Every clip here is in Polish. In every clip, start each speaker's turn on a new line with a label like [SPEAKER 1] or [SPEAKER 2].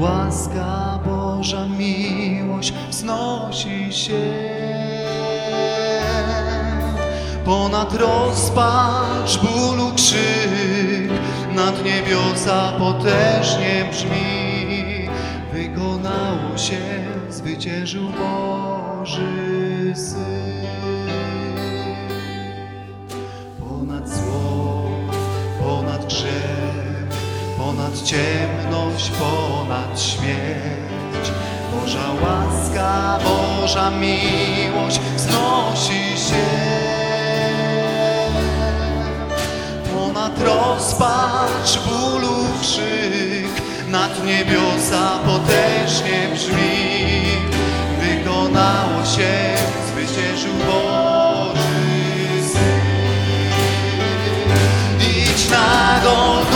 [SPEAKER 1] łaska, Boża miłość wznosi się. Ponad rozpacz, bólu krzyk, nad niebiosa potężnie brzmi. Wykonało się, zwyciężył Boży Syn. Śmierć. Boża łaska, Boża miłość wznosi się. Ponad rozpacz, bólu krzyk, nad niebiosa potężnie brzmi. Wykonało się, zwyciężył Boży Syn. Idź na Golgotę,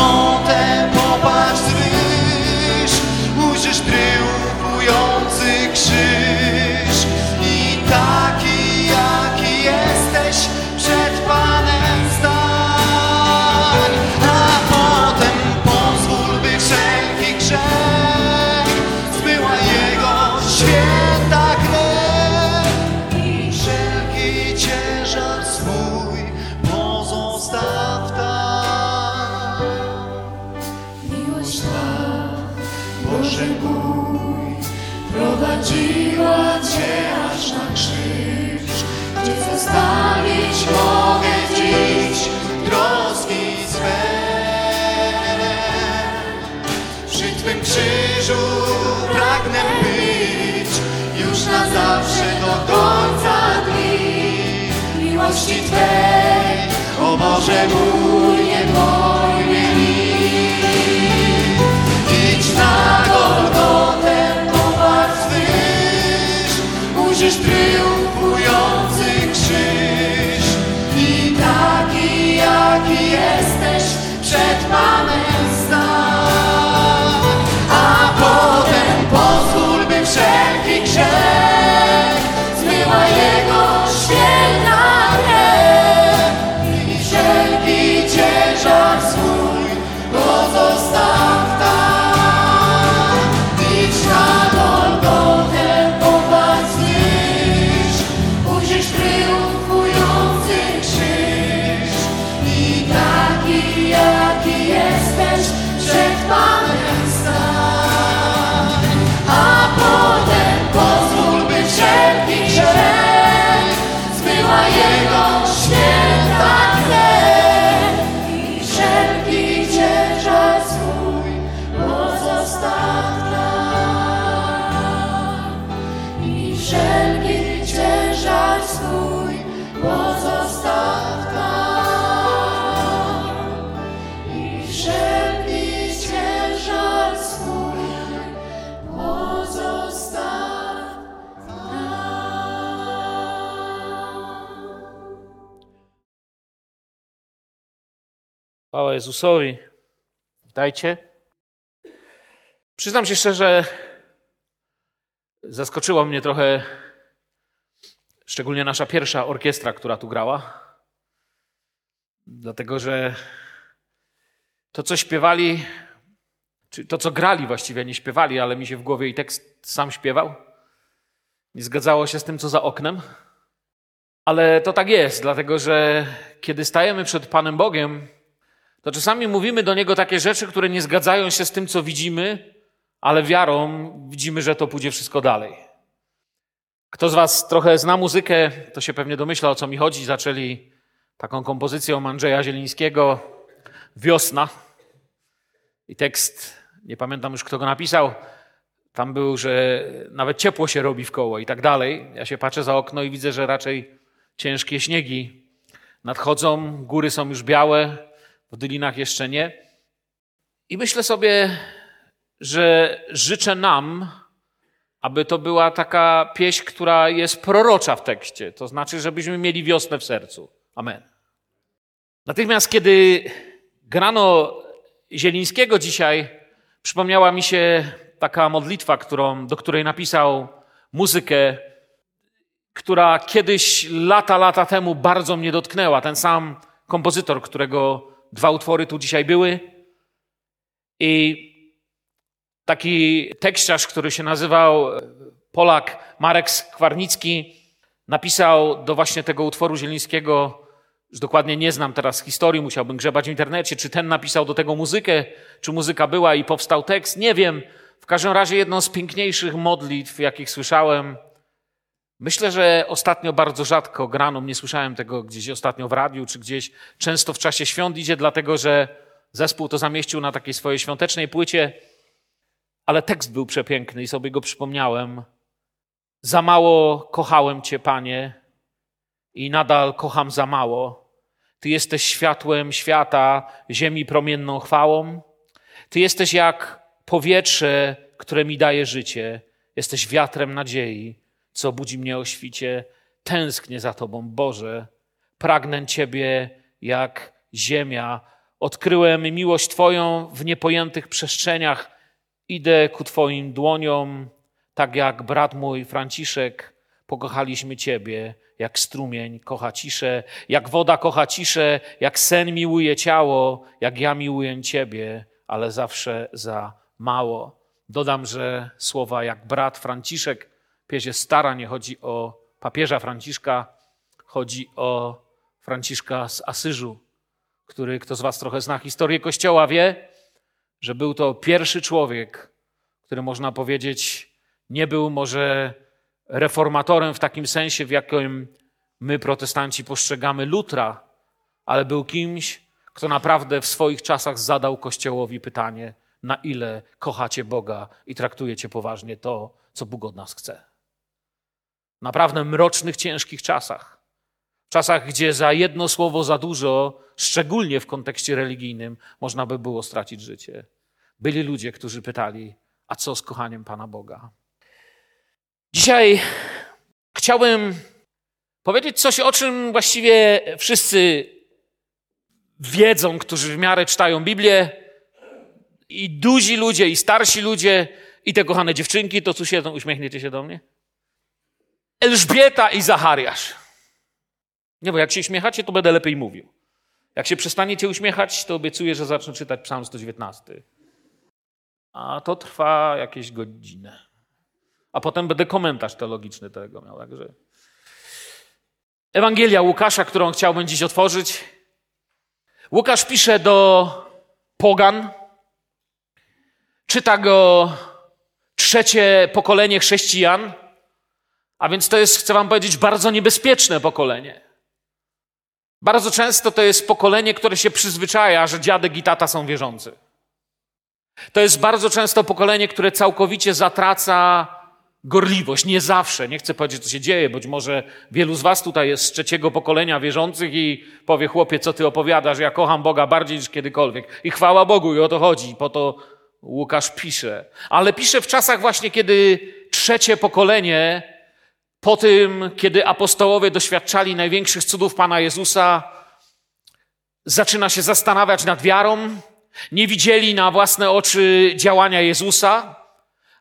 [SPEAKER 1] krzyż. I taki, jaki jesteś, przed Panem stań. A potem pozwól, by wszelki grzech zbyła Jego święta
[SPEAKER 2] prowadziła Cię aż na krzyż, gdzie zostawić mogę dziś
[SPEAKER 1] troski swe. Przy Twym krzyżu pragnę być już na zawsze do końca dni.
[SPEAKER 2] miłości Twej,
[SPEAKER 1] O Boże mój, nie pojmie nic. Idź na A potem pozwól, by wszelki grzech Jego
[SPEAKER 3] Chwała Jezusowi. Witajcie. Przyznam się szczerze, zaskoczyła mnie trochę szczególnie nasza pierwsza orkiestra, która tu grała. Dlatego, że to, co śpiewali, czy to, co grali właściwie, nie śpiewali, ale mi się w głowie i tekst sam śpiewał, nie zgadzało się z tym, co za oknem. Ale to tak jest, dlatego że kiedy stajemy przed Panem Bogiem, to czasami mówimy do Niego takie rzeczy, które nie zgadzają się z tym, co widzimy, ale wiarą widzimy, że to pójdzie wszystko dalej. Kto z Was trochę zna muzykę, to się pewnie domyśla, o co mi chodzi. Zaczęli taką kompozycją Andrzeja Zielińskiego Wiosna. I tekst, nie pamiętam już kto go napisał, tam był, że nawet ciepło się robi w koło i tak dalej. Ja się patrzę za okno i widzę, że raczej ciężkie śniegi nadchodzą, góry są już białe, w Dylinach jeszcze nie. I myślę sobie, że życzę nam, aby to była taka pieśń, która jest prorocza w tekście. To znaczy, żebyśmy mieli wiosnę w sercu. Amen. Natychmiast, kiedy grano Zielińskiego dzisiaj, przypomniała mi się taka modlitwa, którą, do której napisał muzykę, która kiedyś, lata, lata temu bardzo mnie dotknęła. Ten sam kompozytor, którego dwa utwory tu dzisiaj były. I taki tekściarz, który się nazywał Polak Marek Skwarnicki, napisał do właśnie tego utworu Zielińskiego, już dokładnie nie znam teraz historii, musiałbym grzebać w internecie, czy ten napisał do tego muzykę, czy muzyka była i powstał tekst, nie wiem. W każdym razie jedną z piękniejszych modlitw, jakich słyszałem. Myślę, że ostatnio bardzo rzadko grano, nie słyszałem tego gdzieś ostatnio w radiu, czy gdzieś często w czasie świąt idzie, dlatego że zespół to zamieścił na takiej swojej świątecznej płycie, ale tekst był przepiękny i sobie go przypomniałem. Za mało kochałem Cię, Panie, i nadal kocham za mało. Ty jesteś światłem świata, ziemi promienną chwałą. Ty jesteś jak powietrze, które mi daje życie. Jesteś wiatrem nadziei, co budzi mnie o świcie. Tęsknię za Tobą, Boże. Pragnę Ciebie jak ziemia. Odkryłem miłość Twoją w niepojętych przestrzeniach. Idę ku Twoim dłoniom, tak jak brat mój Franciszek. Pokochaliśmy Ciebie jak strumień kocha ciszę, jak woda kocha ciszę, jak sen miłuje ciało, jak ja miłuję Ciebie, ale zawsze za mało. Dodam, że słowa jak brat Franciszek, piesie stara, nie chodzi o papieża Franciszka, chodzi o Franciszka z Asyżu, który, kto z Was trochę zna historię Kościoła, wie, że był to pierwszy człowiek, który można powiedzieć, nie był może reformatorem w takim sensie, w jakim my, protestanci, postrzegamy Lutra, ale był kimś, kto naprawdę w swoich czasach zadał Kościołowi pytanie, na ile kochacie Boga i traktujecie poważnie to, co Bóg od nas chce. Naprawdę mrocznych, ciężkich czasach. Czasach, gdzie za jedno słowo za dużo, szczególnie w kontekście religijnym, można by było stracić życie. Byli ludzie, którzy pytali, a co z kochaniem Pana Boga? Dzisiaj chciałbym powiedzieć coś, o czym właściwie wszyscy wiedzą, którzy w miarę czytają Biblię. I duzi ludzie, i starsi ludzie, i te kochane dziewczynki, to tu siedzą, uśmiechniecie się do mnie. Elżbieta i Zachariasz. Nie, bo jak się uśmiechacie, to będę lepiej mówił. Jak się przestaniecie uśmiechać, to obiecuję, że zacznę czytać Psalm 119. A to trwa jakieś godzinę a potem będę komentarz teologiczny tego miał. Także. Ewangelia Łukasza, którą chciałbym dziś otworzyć. Łukasz pisze do pogan. Czyta go trzecie pokolenie chrześcijan, a więc to jest, chcę wam powiedzieć, bardzo niebezpieczne pokolenie. Bardzo często to jest pokolenie, które się przyzwyczaja, że dziadek i tata są wierzący. To jest bardzo często pokolenie, które całkowicie zatraca gorliwość. Nie zawsze. Nie chcę powiedzieć, co się dzieje. Być może wielu z was tutaj jest z trzeciego pokolenia wierzących i powie, chłopie, co ty opowiadasz? Ja kocham Boga bardziej niż kiedykolwiek. I chwała Bogu, i o to chodzi. Po to Łukasz pisze. Ale pisze w czasach właśnie, kiedy trzecie pokolenie, po tym, kiedy apostołowie doświadczali największych cudów Pana Jezusa, zaczyna się zastanawiać nad wiarą. Nie widzieli na własne oczy działania Jezusa,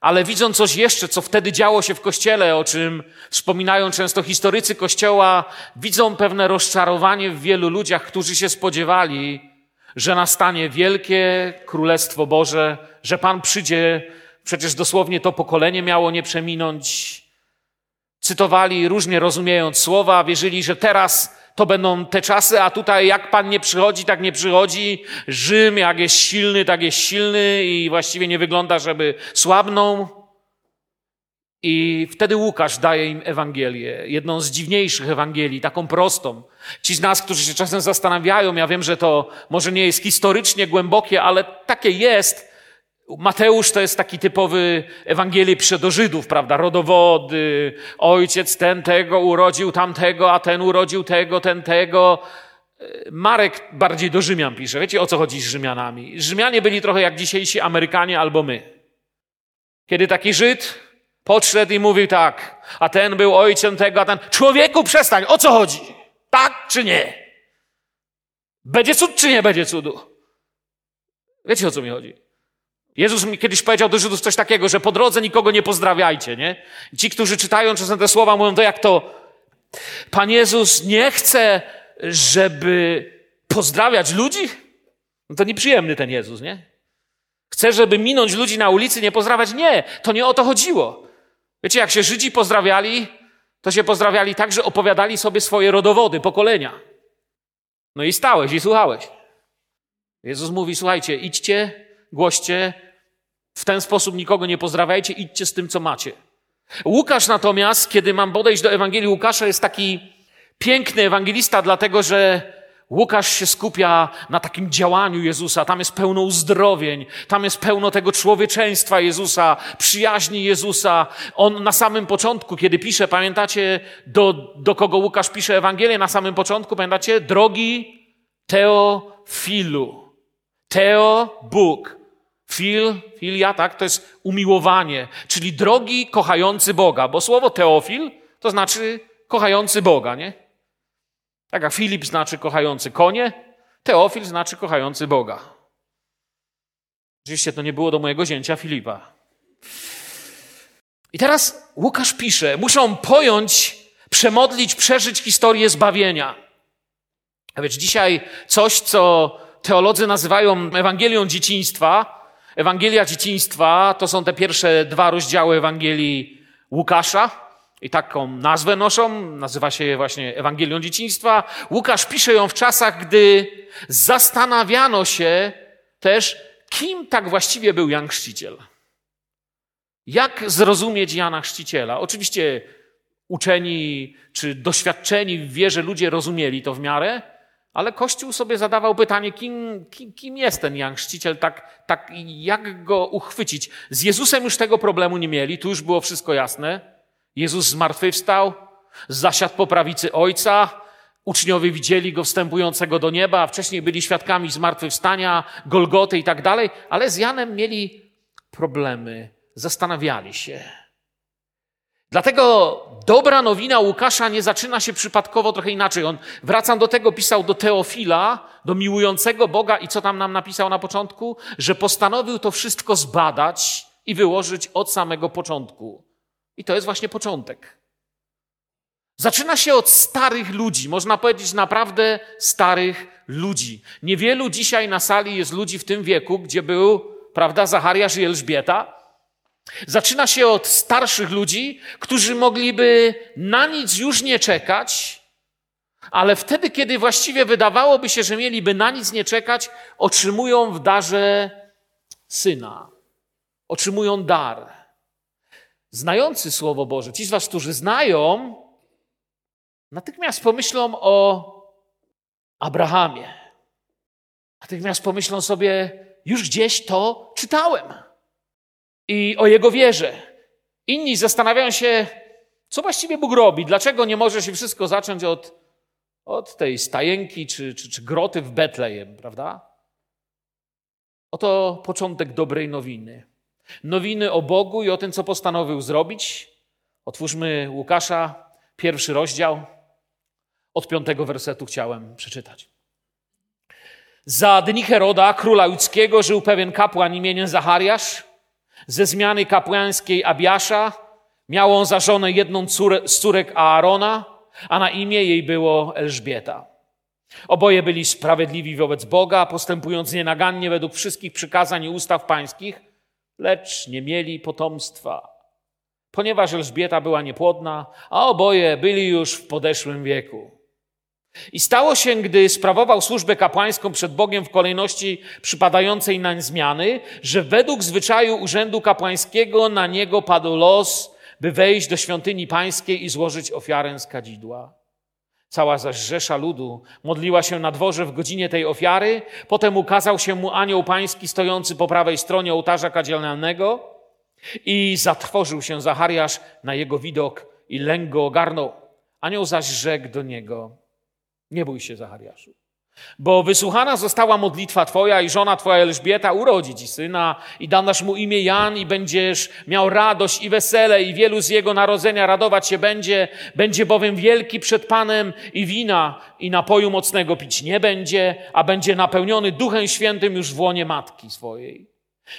[SPEAKER 3] ale widzą coś jeszcze, co wtedy działo się w kościele, o czym wspominają często historycy kościoła, widzą pewne rozczarowanie w wielu ludziach, którzy się spodziewali, że nastanie wielkie królestwo Boże, że Pan przyjdzie, przecież dosłownie to pokolenie miało nie przeminąć. Cytowali różnie rozumiejąc słowa, wierzyli, że teraz to będą te czasy, a tutaj jak Pan nie przychodzi, tak nie przychodzi. Rzym jak jest silny, tak jest silny i właściwie nie wygląda, żeby słabną. I wtedy Łukasz daje im Ewangelię, jedną z dziwniejszych Ewangelii, taką prostą. Ci z nas, którzy się czasem zastanawiają, ja wiem, że to może nie jest historycznie głębokie, ale takie jest, Mateusz to jest taki typowy Ewangelii pisze do Żydów, prawda? Rodowody, ojciec ten tego urodził tamtego, a ten urodził tego, ten tego. Marek bardziej do Rzymian pisze. Wiecie o co chodzi z Rzymianami? Rzymianie byli trochę jak dzisiejsi Amerykanie albo my. Kiedy taki Żyd podszedł i mówił tak, a ten był ojcem tego, a ten. Człowieku, przestań, o co chodzi? Tak czy nie? Będzie cud czy nie będzie cudu? Wiecie o co mi chodzi? Jezus mi kiedyś powiedział do Żydów coś takiego, że po drodze nikogo nie pozdrawiajcie, nie? Ci, którzy czytają czasem te słowa, mówią to jak to. Pan Jezus nie chce, żeby pozdrawiać ludzi? No to nieprzyjemny ten Jezus, nie? Chce, żeby minąć ludzi na ulicy, nie pozdrawiać? Nie, to nie o to chodziło. Wiecie, jak się Żydzi pozdrawiali, to się pozdrawiali tak, że opowiadali sobie swoje rodowody, pokolenia. No i stałeś i słuchałeś. Jezus mówi: Słuchajcie, idźcie, głoście, w ten sposób nikogo nie pozdrawiajcie, idźcie z tym, co macie. Łukasz natomiast, kiedy mam podejść do Ewangelii Łukasza, jest taki piękny ewangelista, dlatego że Łukasz się skupia na takim działaniu Jezusa. Tam jest pełno uzdrowień, tam jest pełno tego człowieczeństwa Jezusa, przyjaźni Jezusa. On na samym początku, kiedy pisze, pamiętacie, do, do kogo Łukasz pisze Ewangelię? Na samym początku, pamiętacie? Drogi Teofilu. Teo, Bóg. Fil, filia, tak, to jest umiłowanie, czyli drogi kochający Boga, bo słowo teofil to znaczy kochający Boga, nie? Tak jak Filip znaczy kochający konie, teofil znaczy kochający Boga. Oczywiście to nie było do mojego zięcia Filipa. I teraz Łukasz pisze, muszą pojąć, przemodlić, przeżyć historię zbawienia. A więc dzisiaj coś, co teolodzy nazywają Ewangelią dzieciństwa, Ewangelia dzieciństwa to są te pierwsze dwa rozdziały Ewangelii Łukasza. I taką nazwę noszą, nazywa się je właśnie Ewangelią dzieciństwa. Łukasz pisze ją w czasach, gdy zastanawiano się też, kim tak właściwie był Jan Chrzciciel. Jak zrozumieć Jana Chrzciciela? Oczywiście uczeni czy doświadczeni w wierze ludzie rozumieli to w miarę, ale Kościół sobie zadawał pytanie, kim, kim, kim jest ten Jan Chrzciciel, tak, tak jak go uchwycić. Z Jezusem już tego problemu nie mieli, tu już było wszystko jasne. Jezus zmartwychwstał, zasiadł po prawicy Ojca, uczniowie widzieli go wstępującego do nieba, a wcześniej byli świadkami zmartwychwstania, Golgoty i tak dalej, ale z Janem mieli problemy, zastanawiali się. Dlatego dobra nowina Łukasza nie zaczyna się przypadkowo trochę inaczej. On, wracam do tego, pisał do Teofila, do miłującego Boga i co tam nam napisał na początku? Że postanowił to wszystko zbadać i wyłożyć od samego początku. I to jest właśnie początek. Zaczyna się od starych ludzi, można powiedzieć naprawdę starych ludzi. Niewielu dzisiaj na sali jest ludzi w tym wieku, gdzie był, prawda, Zachariasz i Elżbieta, Zaczyna się od starszych ludzi, którzy mogliby na nic już nie czekać, ale wtedy, kiedy właściwie wydawałoby się, że mieliby na nic nie czekać, otrzymują w darze syna. Otrzymują dar. Znający Słowo Boże, ci z Was, którzy znają, natychmiast pomyślą o Abrahamie. Natychmiast pomyślą sobie, już gdzieś to czytałem i o jego wierze. Inni zastanawiają się, co właściwie Bóg robi, dlaczego nie może się wszystko zacząć od, od tej stajenki czy, czy, czy groty w Betlejem, prawda? Oto początek dobrej nowiny. Nowiny o Bogu i o tym, co postanowił zrobić. Otwórzmy Łukasza, pierwszy rozdział. Od piątego wersetu chciałem przeczytać. Za dni Heroda, króla ludzkiego, żył pewien kapłan imieniem Zachariasz, ze zmiany kapłańskiej Abiasza miał on za żonę jedną córę, z córek Aarona, a na imię jej było Elżbieta. Oboje byli sprawiedliwi wobec Boga, postępując nienagannie według wszystkich przykazań i ustaw pańskich, lecz nie mieli potomstwa, ponieważ Elżbieta była niepłodna, a oboje byli już w podeszłym wieku. I stało się, gdy sprawował służbę kapłańską przed Bogiem w kolejności przypadającej nań zmiany, że według zwyczaju urzędu kapłańskiego na niego padł los, by wejść do świątyni pańskiej i złożyć ofiarę z kadzidła. Cała zaś rzesza ludu modliła się na dworze w godzinie tej ofiary. Potem ukazał się mu anioł pański stojący po prawej stronie ołtarza kadzielnego i zatrwożył się Zachariasz na jego widok i lęk go ogarnął. Anioł zaś rzekł do niego – nie bój się, Zachariaszu. Bo wysłuchana została modlitwa Twoja i żona Twoja Elżbieta urodzi Ci syna i dasz mu imię Jan i będziesz miał radość i wesele i wielu z jego narodzenia radować się będzie. Będzie bowiem wielki przed Panem i wina i napoju mocnego pić nie będzie, a będzie napełniony Duchem Świętym już w łonie matki swojej.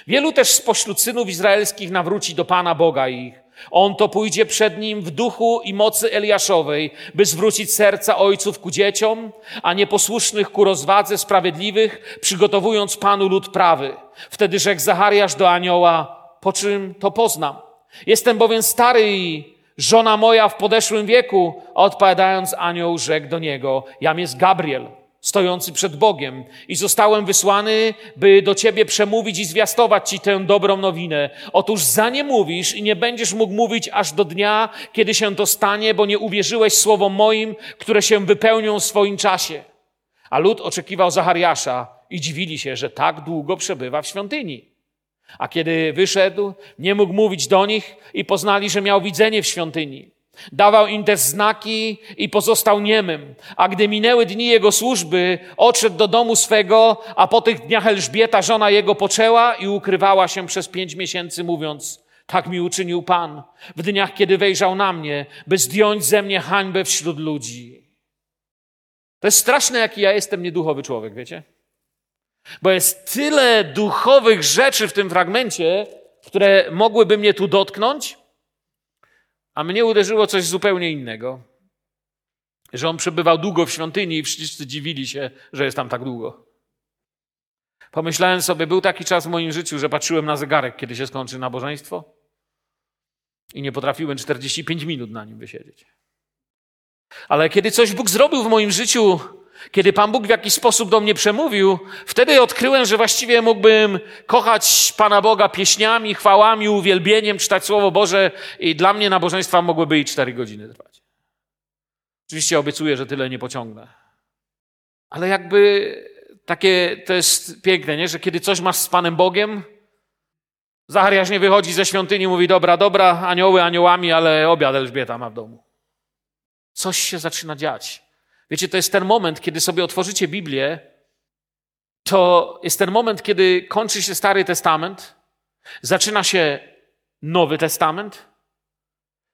[SPEAKER 3] Wielu też spośród synów izraelskich nawróci do Pana Boga ich On to pójdzie przed nim w duchu i mocy Eliaszowej, by zwrócić serca ojców ku dzieciom, a nieposłusznych ku rozwadze sprawiedliwych, przygotowując Panu lud prawy. Wtedy rzekł Zachariasz do anioła, po czym to poznam. Jestem bowiem stary i żona moja w podeszłym wieku, odpowiadając anioł rzekł do niego, jam jest Gabriel, stojący przed Bogiem i zostałem wysłany, by do ciebie przemówić i zwiastować ci tę dobrą nowinę. Otóż za nie mówisz i nie będziesz mógł mówić aż do dnia, kiedy się to stanie, bo nie uwierzyłeś słowom moim, które się wypełnią w swoim czasie. A lud oczekiwał Zachariasza i dziwili się, że tak długo przebywa w świątyni. A kiedy wyszedł, nie mógł mówić do nich i poznali, że miał widzenie w świątyni. Dawał im też znaki i pozostał niemym. A gdy minęły dni jego służby, odszedł do domu swego, a po tych dniach Elżbieta, żona jego, poczęła i ukrywała się przez pięć miesięcy, mówiąc, tak mi uczynił Pan w dniach, kiedy wejrzał na mnie, by zdjąć ze mnie hańbę wśród ludzi. To jest straszne, jaki ja jestem nieduchowy człowiek, wiecie? Bo jest tyle duchowych rzeczy w tym fragmencie, które mogłyby mnie tu dotknąć, a mnie uderzyło coś zupełnie innego. Że on przebywał długo w świątyni i wszyscy dziwili się, że jest tam tak długo. Pomyślałem sobie, był taki czas w moim życiu, że patrzyłem na zegarek, kiedy się skończy nabożeństwo i nie potrafiłem 45 minut na nim wysiedzieć. Ale kiedy coś Bóg zrobił w moim życiu, kiedy Pan Bóg w jakiś sposób do mnie przemówił, wtedy odkryłem, że właściwie mógłbym kochać Pana Boga pieśniami, chwałami, uwielbieniem, czytać Słowo Boże i dla mnie nabożeństwa mogłyby i cztery godziny trwać. Oczywiście obiecuję, że tyle nie pociągnę. Ale jakby takie to jest piękne, nie? że kiedy coś masz z Panem Bogiem, Zachariasz nie wychodzi ze świątyni mówi, dobra, dobra, anioły aniołami, ale obiad Elżbieta ma w domu. Coś się zaczyna dziać. Wiecie, to jest ten moment, kiedy sobie otworzycie Biblię, to jest ten moment, kiedy kończy się Stary Testament, zaczyna się Nowy Testament.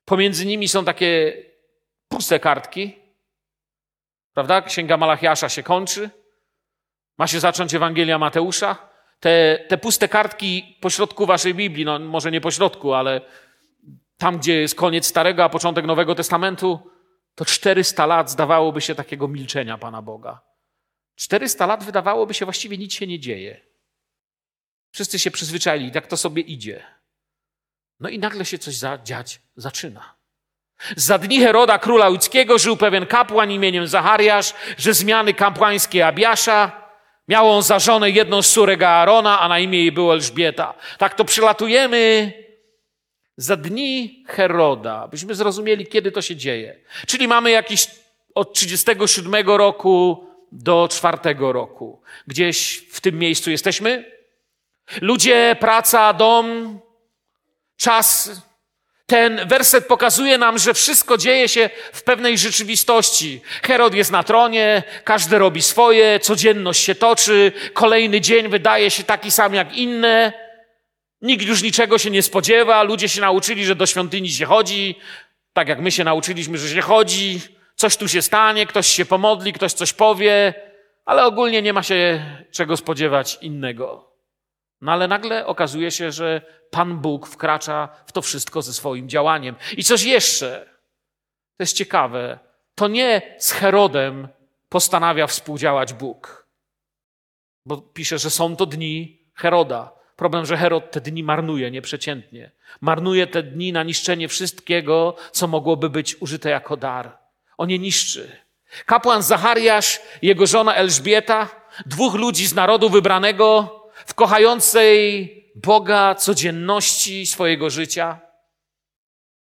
[SPEAKER 3] Pomiędzy nimi są takie puste kartki. Prawda? Księga Malachiasza się kończy. Ma się zacząć Ewangelia Mateusza. Te, te puste kartki pośrodku waszej Biblii, no może nie pośrodku, ale tam, gdzie jest koniec Starego, a początek Nowego Testamentu, to 400 lat zdawałoby się takiego milczenia Pana Boga. 400 lat wydawałoby się właściwie nic się nie dzieje. Wszyscy się przyzwyczaili, tak to sobie idzie. No i nagle się coś dziać zaczyna. Za dni Heroda, króla ludzkiego, żył pewien kapłan imieniem Zachariasz, że zmiany kapłańskie Abiasza. Miał on za żonę jedną z córek Aarona, a na imię jej było Elżbieta. Tak to przylatujemy za dni Heroda, byśmy zrozumieli, kiedy to się dzieje. Czyli mamy jakiś od 37 roku do 4 roku. Gdzieś w tym miejscu jesteśmy. Ludzie, praca, dom, czas. Ten werset pokazuje nam, że wszystko dzieje się w pewnej rzeczywistości. Herod jest na tronie, każdy robi swoje, codzienność się toczy, kolejny dzień wydaje się taki sam jak inne. Nikt już niczego się nie spodziewa, ludzie się nauczyli, że do świątyni się chodzi, tak jak my się nauczyliśmy, że się chodzi, coś tu się stanie, ktoś się pomodli, ktoś coś powie, ale ogólnie nie ma się czego spodziewać innego. No ale nagle okazuje się, że Pan Bóg wkracza w to wszystko ze swoim działaniem. I coś jeszcze, to jest ciekawe, to nie z Herodem postanawia współdziałać Bóg. Bo pisze, że są to dni Heroda. Problem, że Herod te dni marnuje nieprzeciętnie. Marnuje te dni na niszczenie wszystkiego, co mogłoby być użyte jako dar. On je niszczy. Kapłan Zachariasz, jego żona Elżbieta, dwóch ludzi z narodu wybranego, w kochającej Boga codzienności swojego życia,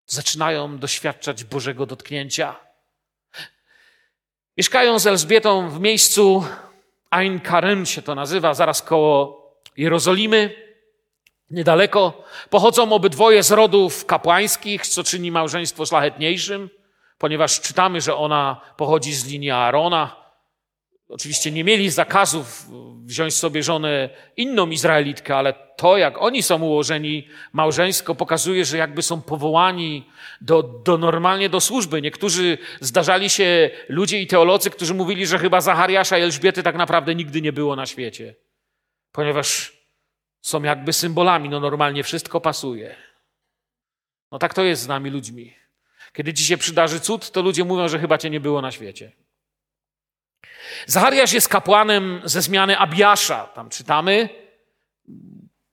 [SPEAKER 3] zaczynają doświadczać Bożego dotknięcia. Mieszkają z Elżbietą w miejscu Ein Karem się to nazywa, zaraz koło Jerozolimy, niedaleko. Pochodzą obydwoje z rodów kapłańskich, co czyni małżeństwo szlachetniejszym, ponieważ czytamy, że ona pochodzi z linii Aarona. Oczywiście nie mieli zakazów wziąć sobie żonę inną Izraelitkę, ale to, jak oni są ułożeni małżeńsko, pokazuje, że jakby są powołani do, do normalnie do służby. Niektórzy zdarzali się ludzie i teolodzy, którzy mówili, że chyba Zachariasza i Elżbiety tak naprawdę nigdy nie było na świecie ponieważ są jakby symbolami, no normalnie wszystko pasuje. No tak to jest z nami ludźmi. Kiedy ci się przydarzy cud, to ludzie mówią, że chyba cię nie było na świecie. Zachariasz jest kapłanem ze zmiany Abiasza. Tam czytamy.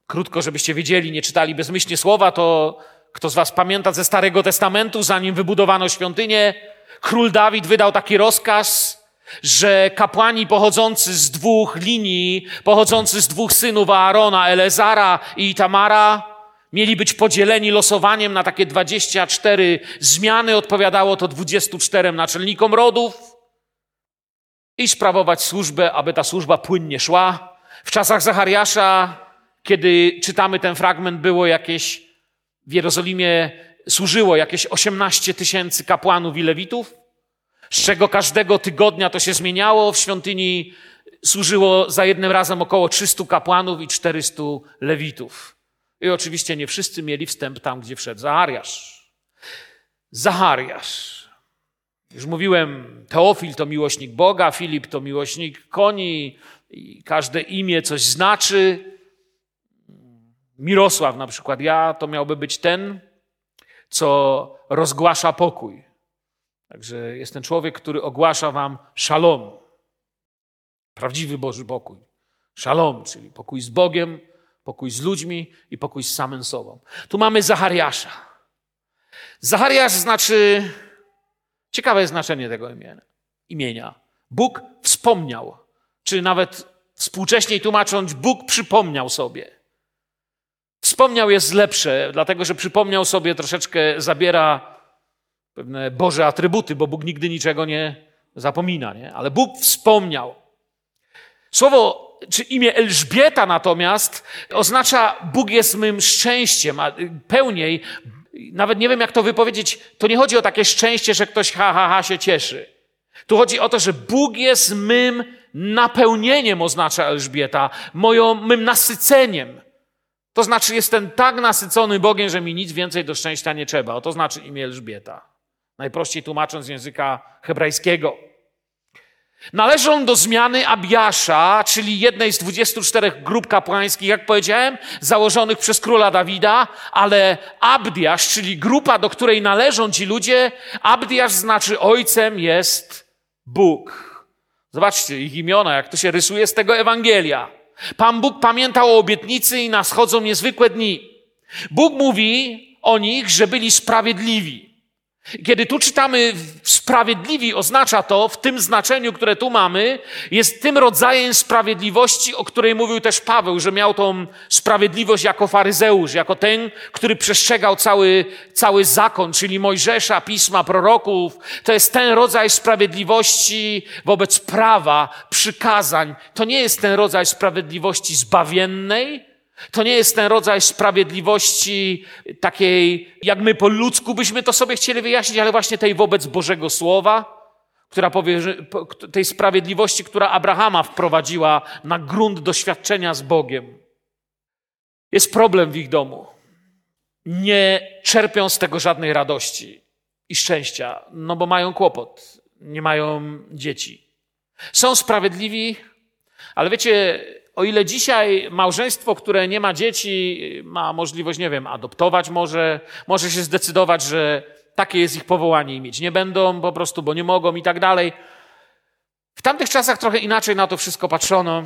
[SPEAKER 3] Krótko, żebyście wiedzieli, nie czytali bezmyślnie słowa, to kto z was pamięta ze Starego Testamentu, zanim wybudowano świątynię, król Dawid wydał taki rozkaz, że kapłani pochodzący z dwóch linii, pochodzący z dwóch synów Aarona, Elezara i Tamara, mieli być podzieleni losowaniem na takie 24 zmiany. Odpowiadało to 24 naczelnikom rodów i sprawować służbę, aby ta służba płynnie szła. W czasach Zachariasza, kiedy czytamy ten fragment, było jakieś w Jerozolimie służyło jakieś 18 tysięcy kapłanów i lewitów, z czego każdego tygodnia to się zmieniało. W świątyni służyło za jednym razem około 300 kapłanów i 400 lewitów. I oczywiście nie wszyscy mieli wstęp tam, gdzie wszedł Zachariasz. Zachariasz. Już mówiłem, Teofil to miłośnik Boga, Filip to miłośnik koni, i każde imię coś znaczy. Mirosław na przykład, ja to miałby być ten, co rozgłasza pokój. Także jest ten człowiek, który ogłasza wam szalom. Prawdziwy Boży pokój. Szalom, czyli pokój z Bogiem, pokój z ludźmi i pokój z samym sobą. Tu mamy Zachariasza. Zachariasz znaczy Ciekawe jest znaczenie tego imienia. Bóg wspomniał, czy nawet współcześnie tłumacząc, Bóg przypomniał sobie. Wspomniał jest lepsze, dlatego że przypomniał sobie troszeczkę zabiera pewne Boże atrybuty, bo Bóg nigdy niczego nie zapomina, nie? ale Bóg wspomniał. Słowo czy imię Elżbieta natomiast oznacza Bóg jest mym szczęściem, a pełniej nawet nie wiem, jak to wypowiedzieć, to nie chodzi o takie szczęście, że ktoś ha, ha, ha się cieszy. Tu chodzi o to, że Bóg jest mym napełnieniem, oznacza Elżbieta, moją, mym nasyceniem. To znaczy, jestem tak nasycony Bogiem, że mi nic więcej do szczęścia nie trzeba. O to znaczy imię Elżbieta. Najprościej tłumacząc języka hebrajskiego. Należą do zmiany Abiasza, czyli jednej z 24 grup kapłańskich, jak powiedziałem, założonych przez króla Dawida, ale Abdiasz, czyli grupa, do której należą ci ludzie, Abdiasz znaczy ojcem jest Bóg. Zobaczcie ich imiona, jak to się rysuje z tego Ewangelia. Pan Bóg pamiętał o obietnicy i naschodzą niezwykłe dni. Bóg mówi o nich, że byli sprawiedliwi. Kiedy tu czytamy sprawiedliwi, oznacza to w tym znaczeniu, które tu mamy, jest tym rodzajem sprawiedliwości, o której mówił też Paweł, że miał tą sprawiedliwość jako faryzeusz, jako ten, który przestrzegał cały, cały zakon, czyli Mojżesza, pisma, proroków. To jest ten rodzaj sprawiedliwości wobec prawa, przykazań. To nie jest ten rodzaj sprawiedliwości zbawiennej, to nie jest ten rodzaj sprawiedliwości takiej, jak my po ludzku byśmy to sobie chcieli wyjaśnić, ale właśnie tej wobec Bożego Słowa, która powie, tej sprawiedliwości, która Abrahama wprowadziła na grunt doświadczenia z Bogiem. Jest problem w ich domu. Nie czerpią z tego żadnej radości i szczęścia, no bo mają kłopot, nie mają dzieci. Są sprawiedliwi, ale wiecie, o ile dzisiaj małżeństwo, które nie ma dzieci, ma możliwość, nie wiem, adoptować może, może się zdecydować, że takie jest ich powołanie i mieć nie będą po prostu, bo nie mogą i tak dalej. W tamtych czasach trochę inaczej na to wszystko patrzono.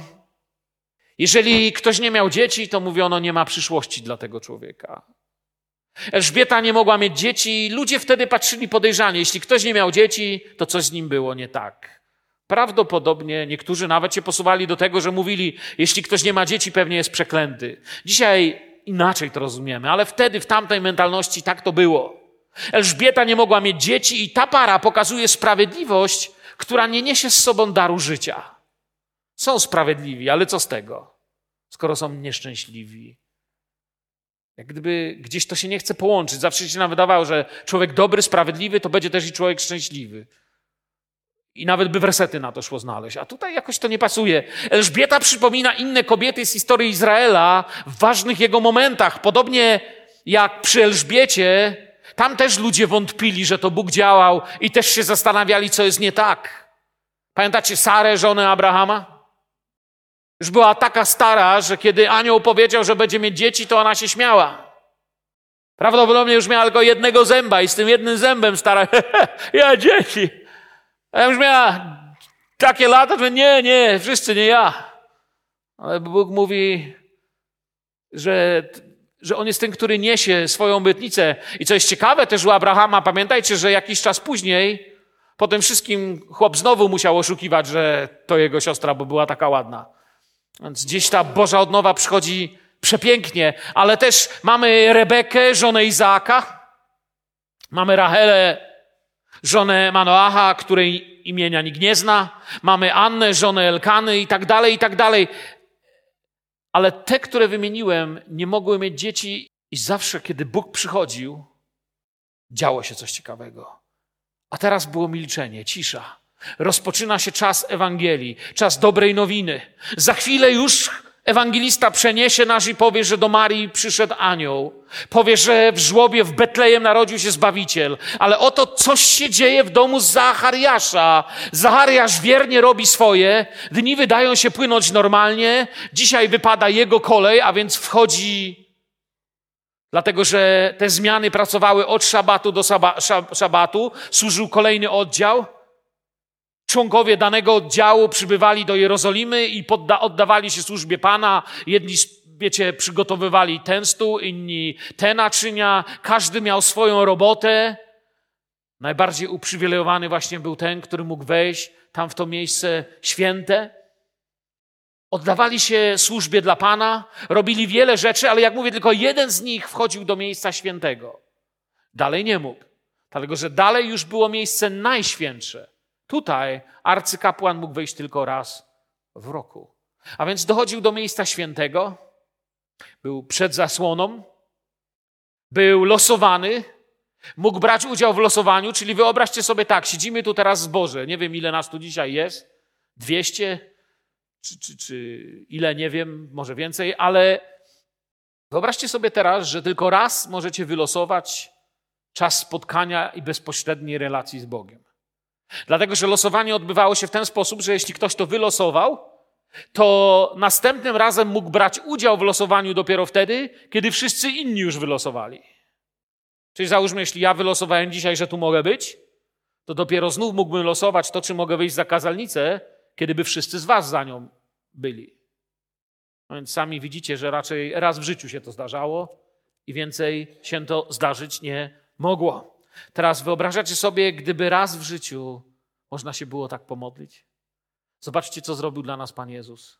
[SPEAKER 3] Jeżeli ktoś nie miał dzieci, to mówiono, nie ma przyszłości dla tego człowieka. Elżbieta nie mogła mieć dzieci, ludzie wtedy patrzyli podejrzanie. Jeśli ktoś nie miał dzieci, to coś z nim było nie tak. Prawdopodobnie niektórzy nawet się posuwali do tego, że mówili, jeśli ktoś nie ma dzieci, pewnie jest przeklęty. Dzisiaj inaczej to rozumiemy, ale wtedy w tamtej mentalności tak to było. Elżbieta nie mogła mieć dzieci i ta para pokazuje sprawiedliwość, która nie niesie z sobą daru życia. Są sprawiedliwi, ale co z tego, skoro są nieszczęśliwi? Jak gdyby gdzieś to się nie chce połączyć. Zawsze się nam wydawało, że człowiek dobry, sprawiedliwy to będzie też i człowiek szczęśliwy. I nawet by wersety na to szło znaleźć. A tutaj jakoś to nie pasuje. Elżbieta przypomina inne kobiety z historii Izraela w ważnych jego momentach. Podobnie jak przy Elżbiecie, tam też ludzie wątpili, że to Bóg działał i też się zastanawiali, co jest nie tak. Pamiętacie Sarę, żonę Abrahama? Już była taka stara, że kiedy anioł powiedział, że będzie mieć dzieci, to ona się śmiała. Prawdopodobnie już miała tylko jednego zęba i z tym jednym zębem stara, ja dzieci. A ja już miała takie lata, że nie, nie, wszyscy nie ja. Ale Bóg mówi, że, że On jest ten, który niesie swoją obietnicę. I co jest ciekawe też u Abrahama, pamiętajcie, że jakiś czas później po tym wszystkim chłop znowu musiał oszukiwać, że to jego siostra, bo była taka ładna. Więc gdzieś ta Boża odnowa przychodzi przepięknie, ale też mamy Rebekę, żonę Izaaka, mamy Rachelę, żonę Manoacha, której imienia nikt nie zna, mamy Annę, żonę Elkany i tak dalej, i tak dalej. Ale te, które wymieniłem, nie mogły mieć dzieci i zawsze, kiedy Bóg przychodził, działo się coś ciekawego. A teraz było milczenie, cisza. Rozpoczyna się czas Ewangelii, czas dobrej nowiny. Za chwilę już ewangelista przeniesie nas i powie, że do Marii przyszedł anioł. Powie, że w żłobie w Betlejem narodził się Zbawiciel. Ale oto coś się dzieje w domu Zachariasza. Zachariasz wiernie robi swoje. Dni wydają się płynąć normalnie. Dzisiaj wypada jego kolej, a więc wchodzi Dlatego, że te zmiany pracowały od szabatu do szabatu, służył kolejny oddział. Członkowie danego oddziału przybywali do Jerozolimy i podda, oddawali się służbie Pana. Jedni, wiecie, przygotowywali ten stół, inni te naczynia. Każdy miał swoją robotę. Najbardziej uprzywilejowany właśnie był ten, który mógł wejść tam w to miejsce święte. Oddawali się służbie dla Pana, robili wiele rzeczy, ale jak mówię, tylko jeden z nich wchodził do miejsca świętego. Dalej nie mógł, dlatego że dalej już było miejsce najświętsze. Tutaj arcykapłan mógł wejść tylko raz w roku. A więc dochodził do miejsca świętego, był przed zasłoną, był losowany, mógł brać udział w losowaniu, czyli wyobraźcie sobie tak, siedzimy tu teraz z Boże, nie wiem ile nas tu dzisiaj jest, 200, czy, czy, czy ile, nie wiem, może więcej, ale wyobraźcie sobie teraz, że tylko raz możecie wylosować czas spotkania i bezpośredniej relacji z Bogiem. Dlatego, że losowanie odbywało się w ten sposób, że jeśli ktoś to wylosował, to następnym razem mógł brać udział w losowaniu dopiero wtedy, kiedy wszyscy inni już wylosowali. Czyli załóżmy, jeśli ja wylosowałem dzisiaj, że tu mogę być, to dopiero znów mógłbym losować to, czy mogę wyjść za kazalnicę, kiedyby wszyscy z was za nią byli. No więc sami widzicie, że raczej raz w życiu się to zdarzało i więcej się to zdarzyć nie mogło. Teraz wyobrażacie sobie, gdyby raz w życiu można się było tak pomodlić? Zobaczcie, co zrobił dla nas Pan Jezus.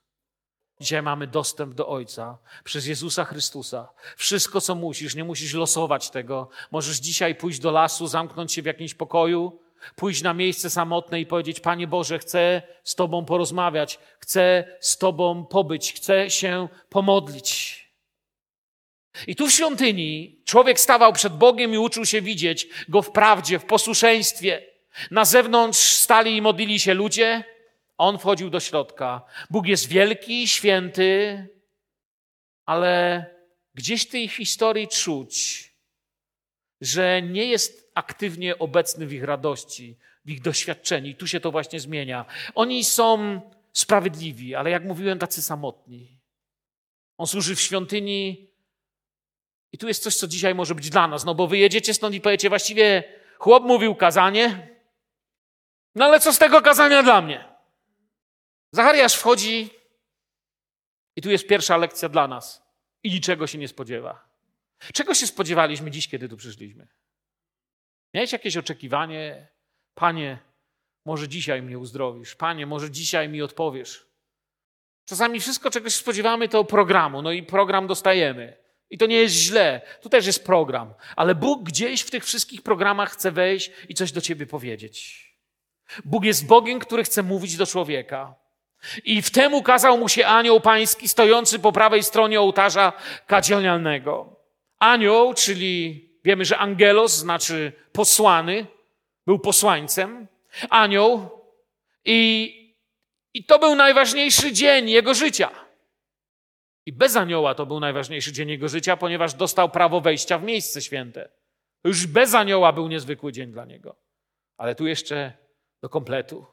[SPEAKER 3] Dzisiaj mamy dostęp do Ojca przez Jezusa Chrystusa. Wszystko, co musisz, nie musisz losować tego. Możesz dzisiaj pójść do lasu, zamknąć się w jakimś pokoju, Pójść na miejsce samotne i powiedzieć: Panie Boże, chcę z Tobą porozmawiać, chcę z Tobą pobyć, chcę się pomodlić. I tu w świątyni człowiek stawał przed Bogiem i uczył się widzieć go w prawdzie, w posłuszeństwie. Na zewnątrz stali i modlili się ludzie, a on wchodził do środka. Bóg jest wielki, święty, ale gdzieś w tej historii czuć, że nie jest aktywnie obecny w ich radości, w ich doświadczeniu. I tu się to właśnie zmienia. Oni są sprawiedliwi, ale jak mówiłem, tacy samotni. On służy w świątyni i tu jest coś, co dzisiaj może być dla nas, no bo wyjedziecie stąd i powiecie, właściwie chłop mówił kazanie, no ale co z tego kazania dla mnie? Zachariasz wchodzi i tu jest pierwsza lekcja dla nas i niczego się nie spodziewa. Czego się spodziewaliśmy dziś, kiedy tu przyszliśmy? Miałeś jakieś oczekiwanie? Panie, może dzisiaj mnie uzdrowisz. Panie, może dzisiaj mi odpowiesz. Czasami wszystko, czego się spodziewamy, to programu. No i program dostajemy. I to nie jest źle. Tu też jest program. Ale Bóg gdzieś w tych wszystkich programach chce wejść i coś do ciebie powiedzieć. Bóg jest Bogiem, który chce mówić do człowieka. I w tym ukazał mu się anioł pański stojący po prawej stronie ołtarza kadzielnianego. Anioł, czyli Wiemy, że angelos znaczy posłany, był posłańcem, anioł i, i to był najważniejszy dzień jego życia. I bez anioła to był najważniejszy dzień jego życia, ponieważ dostał prawo wejścia w miejsce święte. Już bez anioła był niezwykły dzień dla niego. Ale tu jeszcze do kompletu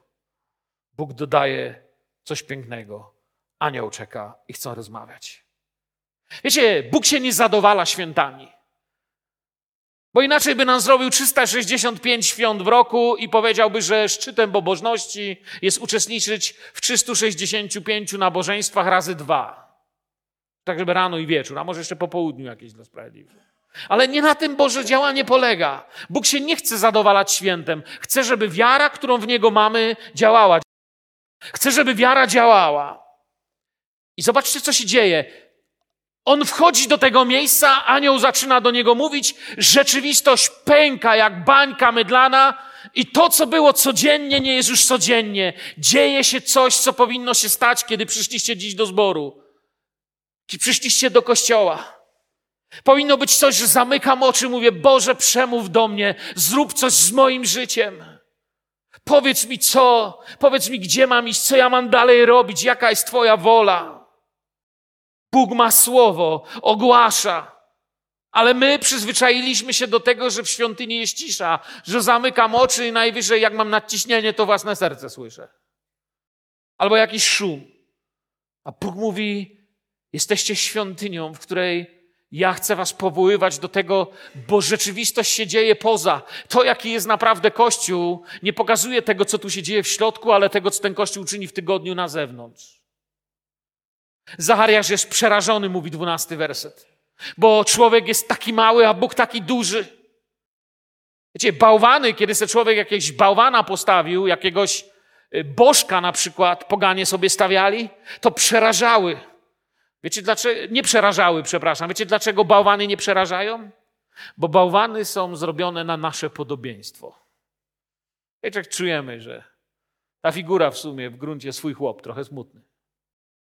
[SPEAKER 3] Bóg dodaje coś pięknego. Anioł czeka i chcą rozmawiać. Wiecie, Bóg się nie zadowala świętami. Bo inaczej by nam zrobił 365 świąt w roku i powiedziałby, że szczytem pobożności jest uczestniczyć w 365 nabożeństwach razy dwa. Tak, żeby rano i wieczór, a może jeszcze po południu jakieś dla sprawiedliwych. Ale nie na tym Boże działanie polega. Bóg się nie chce zadowalać świętem. Chce, żeby wiara, którą w Niego mamy, działała. Chce, żeby wiara działała. I zobaczcie, co się dzieje. On wchodzi do tego miejsca, anioł zaczyna do niego mówić, rzeczywistość pęka jak bańka mydlana i to, co było codziennie, nie jest już codziennie. Dzieje się coś, co powinno się stać, kiedy przyszliście dziś do zboru. Kiedy przyszliście do kościoła. Powinno być coś, że zamykam oczy, mówię, Boże, przemów do mnie, zrób coś z moim życiem. Powiedz mi co, powiedz mi, gdzie mam iść, co ja mam dalej robić, jaka jest Twoja wola. Bóg ma słowo, ogłasza. Ale my przyzwyczailiśmy się do tego, że w świątyni jest cisza, że zamykam oczy i najwyżej jak mam nadciśnienie, to własne serce słyszę. Albo jakiś szum. A Bóg mówi, jesteście świątynią, w której ja chcę was powoływać do tego, bo rzeczywistość się dzieje poza. To, jaki jest naprawdę Kościół, nie pokazuje tego, co tu się dzieje w środku, ale tego, co ten Kościół czyni w tygodniu na zewnątrz. Zachariasz jest przerażony, mówi dwunasty werset. Bo człowiek jest taki mały, a Bóg taki duży. Wiecie, bałwany, kiedy se człowiek jakiegoś bałwana postawił, jakiegoś y, bożka na przykład, poganie sobie stawiali, to przerażały. Wiecie dlaczego? Nie przerażały, przepraszam. Wiecie dlaczego bałwany nie przerażają? Bo bałwany są zrobione na nasze podobieństwo. Wiecie, jak czujemy, że ta figura w sumie w gruncie swój chłop, trochę smutny.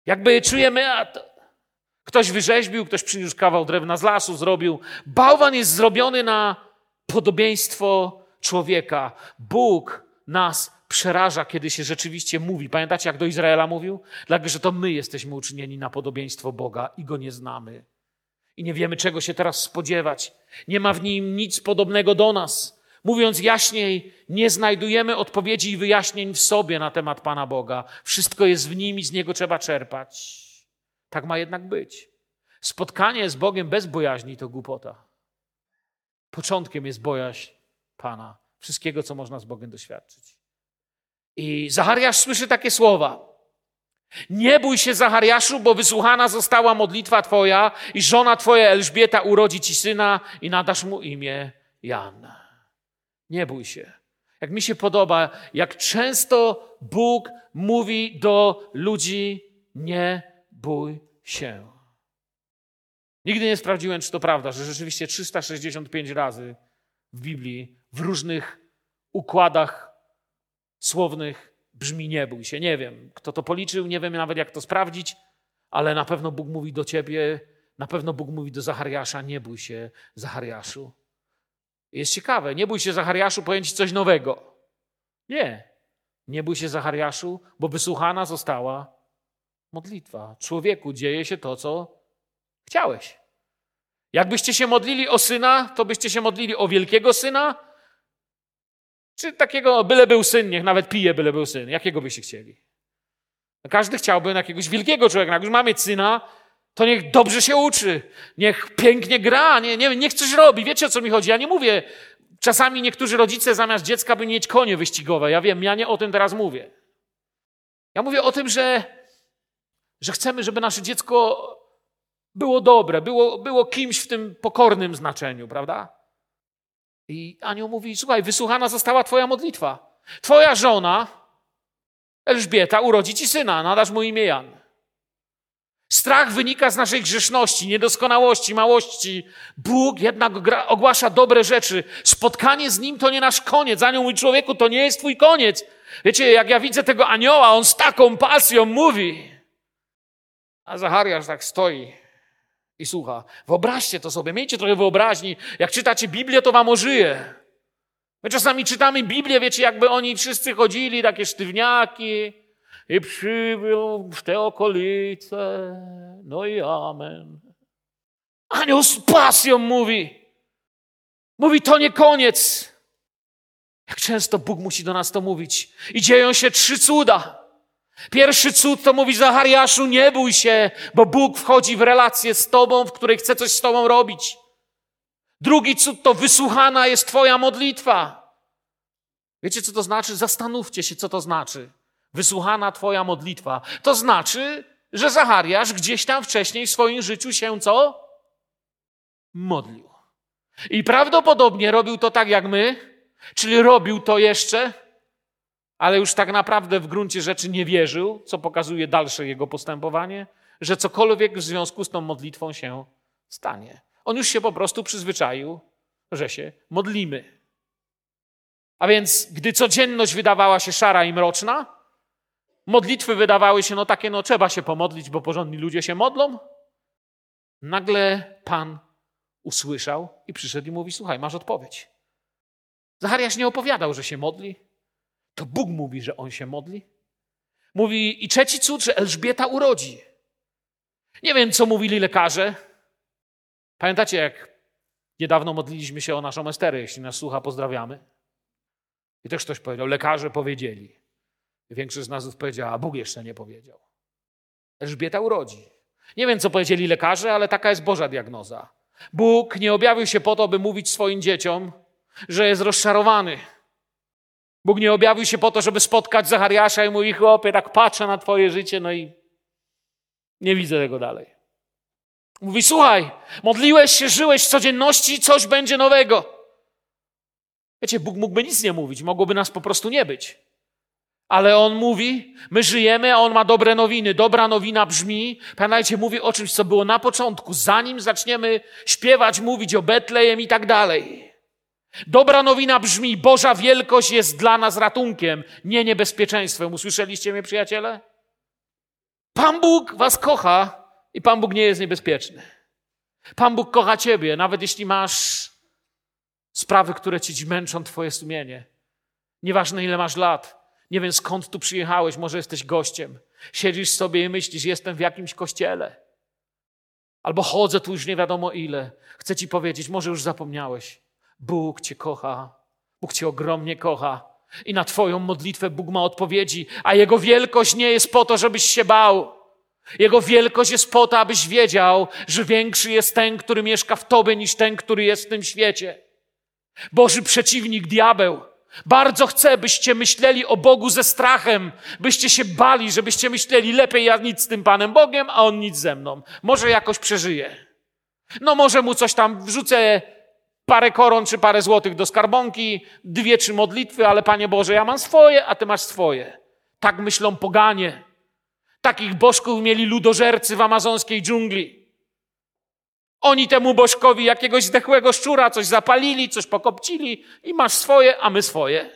[SPEAKER 3] Jakby czujemy, a to... ktoś wyrzeźbił, ktoś przyniósł kawał drewna z lasu, zrobił. Bałwan jest zrobiony na podobieństwo człowieka. Bóg nas przeraża, kiedy się rzeczywiście mówi. Pamiętacie, jak do Izraela mówił? Dlatego, że to my jesteśmy uczynieni na podobieństwo Boga i go nie znamy. I nie wiemy, czego się teraz spodziewać. Nie ma w nim nic podobnego do nas. Mówiąc jaśniej, nie znajdujemy odpowiedzi i wyjaśnień w sobie na temat Pana Boga. Wszystko jest w nim i z niego trzeba czerpać. Tak ma jednak być. Spotkanie z Bogiem bez bojaźni to głupota. Początkiem jest bojaźń Pana, wszystkiego, co można z Bogiem doświadczyć. I Zachariasz słyszy takie słowa. Nie bój się, Zachariaszu, bo wysłuchana została modlitwa Twoja i żona Twoja Elżbieta urodzi Ci syna i nadasz mu imię Jan. Nie bój się. Jak mi się podoba, jak często Bóg mówi do ludzi: Nie bój się. Nigdy nie sprawdziłem, czy to prawda, że rzeczywiście 365 razy w Biblii, w różnych układach słownych brzmi nie bój się. Nie wiem, kto to policzył, nie wiem nawet jak to sprawdzić, ale na pewno Bóg mówi do ciebie, na pewno Bóg mówi do Zachariasza, nie bój się, Zachariaszu. Jest ciekawe, nie bój się Zachariaszu, ci coś nowego. Nie, nie bój się Zachariaszu, bo wysłuchana została modlitwa. Człowieku, dzieje się to, co chciałeś. Jakbyście się modlili o syna, to byście się modlili o wielkiego syna, czy takiego, byle był syn, niech nawet pije, byle był syn. Jakiego byście chcieli? Każdy chciałby jakiegoś wielkiego człowieka. Jak już mamy syna, to niech dobrze się uczy, niech pięknie gra, nie, nie, niech coś robi. Wiecie o co mi chodzi? Ja nie mówię, czasami niektórzy rodzice zamiast dziecka by mieć konie wyścigowe. Ja wiem, ja nie o tym teraz mówię. Ja mówię o tym, że, że chcemy, żeby nasze dziecko było dobre, było, było kimś w tym pokornym znaczeniu, prawda? I anioł mówi: Słuchaj, wysłuchana została Twoja modlitwa. Twoja żona, Elżbieta, urodzi ci syna, nadasz mu imię Jan. Strach wynika z naszej grzeszności, niedoskonałości, małości. Bóg jednak ogłasza dobre rzeczy. Spotkanie z Nim to nie nasz koniec. Anioł mój człowieku, to nie jest Twój koniec. Wiecie, jak ja widzę tego anioła, on z taką pasją mówi. A Zachariasz tak stoi i słucha. Wyobraźcie to sobie, miejcie trochę wyobraźni. Jak czytacie Biblię, to wam ożyje. My czasami czytamy Biblię, wiecie, jakby oni wszyscy chodzili, takie sztywniaki i przybył w te okolice. No i amen. Anioł z pasją mówi. Mówi, to nie koniec. Jak często Bóg musi do nas to mówić. I dzieją się trzy cuda. Pierwszy cud to mówi Zachariaszu, nie bój się, bo Bóg wchodzi w relację z tobą, w której chce coś z tobą robić. Drugi cud to wysłuchana jest Twoja modlitwa. Wiecie, co to znaczy? Zastanówcie się, co to znaczy. Wysłuchana Twoja modlitwa. To znaczy, że Zachariasz gdzieś tam wcześniej w swoim życiu się co? Modlił. I prawdopodobnie robił to tak jak my, czyli robił to jeszcze, ale już tak naprawdę w gruncie rzeczy nie wierzył, co pokazuje dalsze jego postępowanie, że cokolwiek w związku z tą modlitwą się stanie. On już się po prostu przyzwyczaił, że się modlimy. A więc, gdy codzienność wydawała się szara i mroczna, modlitwy wydawały się no takie, no trzeba się pomodlić, bo porządni ludzie się modlą, nagle Pan usłyszał i przyszedł i mówi: Słuchaj, masz odpowiedź. Zachariasz nie opowiadał, że się modli. To Bóg mówi, że on się modli. Mówi i trzeci cud, że Elżbieta urodzi. Nie wiem, co mówili lekarze. Pamiętacie, jak niedawno modliliśmy się o naszą Esterę, jeśli nas słucha, pozdrawiamy. I też ktoś powiedział, lekarze powiedzieli. Większość z nas powiedziała, a Bóg jeszcze nie powiedział. Elżbieta urodzi. Nie wiem, co powiedzieli lekarze, ale taka jest Boża diagnoza. Bóg nie objawił się po to, by mówić swoim dzieciom, że jest rozczarowany. Bóg nie objawił się po to, żeby spotkać Zachariasza i mówi, chłopie, tak patrzę na twoje życie, no i nie widzę tego dalej. Mówi, słuchaj, modliłeś się, żyłeś w codzienności, coś będzie nowego. Wiecie, Bóg mógłby nic nie mówić, mogłoby nas po prostu nie być. Ale On mówi, my żyjemy, a On ma dobre nowiny. Dobra nowina brzmi, pamiętajcie, mówi o czymś, co było na początku, zanim zaczniemy śpiewać, mówić o Betlejem i tak dalej. Dobra nowina brzmi, Boża wielkość jest dla nas ratunkiem, nie niebezpieczeństwem. Usłyszeliście mnie, przyjaciele? Pan Bóg was kocha i Pan Bóg nie jest niebezpieczny. Pan Bóg kocha ciebie, nawet jeśli masz sprawy, które ci męczą twoje sumienie. Nieważne ile masz lat, nie wiem skąd tu przyjechałeś, może jesteś gościem. Siedzisz sobie i myślisz, jestem w jakimś kościele. Albo chodzę tu już nie wiadomo ile. Chcę ci powiedzieć, może już zapomniałeś. Bóg cię kocha. Bóg cię ogromnie kocha. I na Twoją modlitwę Bóg ma odpowiedzi, a Jego wielkość nie jest po to, żebyś się bał. Jego wielkość jest po to, abyś wiedział, że większy jest ten, który mieszka w Tobie, niż ten, który jest w tym świecie. Boży przeciwnik, diabeł, bardzo chce, byście myśleli o Bogu ze strachem, byście się bali, żebyście myśleli, lepiej ja nic z tym Panem Bogiem, a On nic ze mną. Może jakoś przeżyje. No może mu coś tam wrzucę, parę koron czy parę złotych do skarbonki, dwie trzy modlitwy, ale Panie Boże, ja mam swoje, a Ty masz swoje. Tak myślą poganie. Takich bożków mieli ludożercy w amazonskiej dżungli. Oni temu bożkowi jakiegoś zdechłego szczura coś zapalili, coś pokopcili i masz swoje, a my swoje.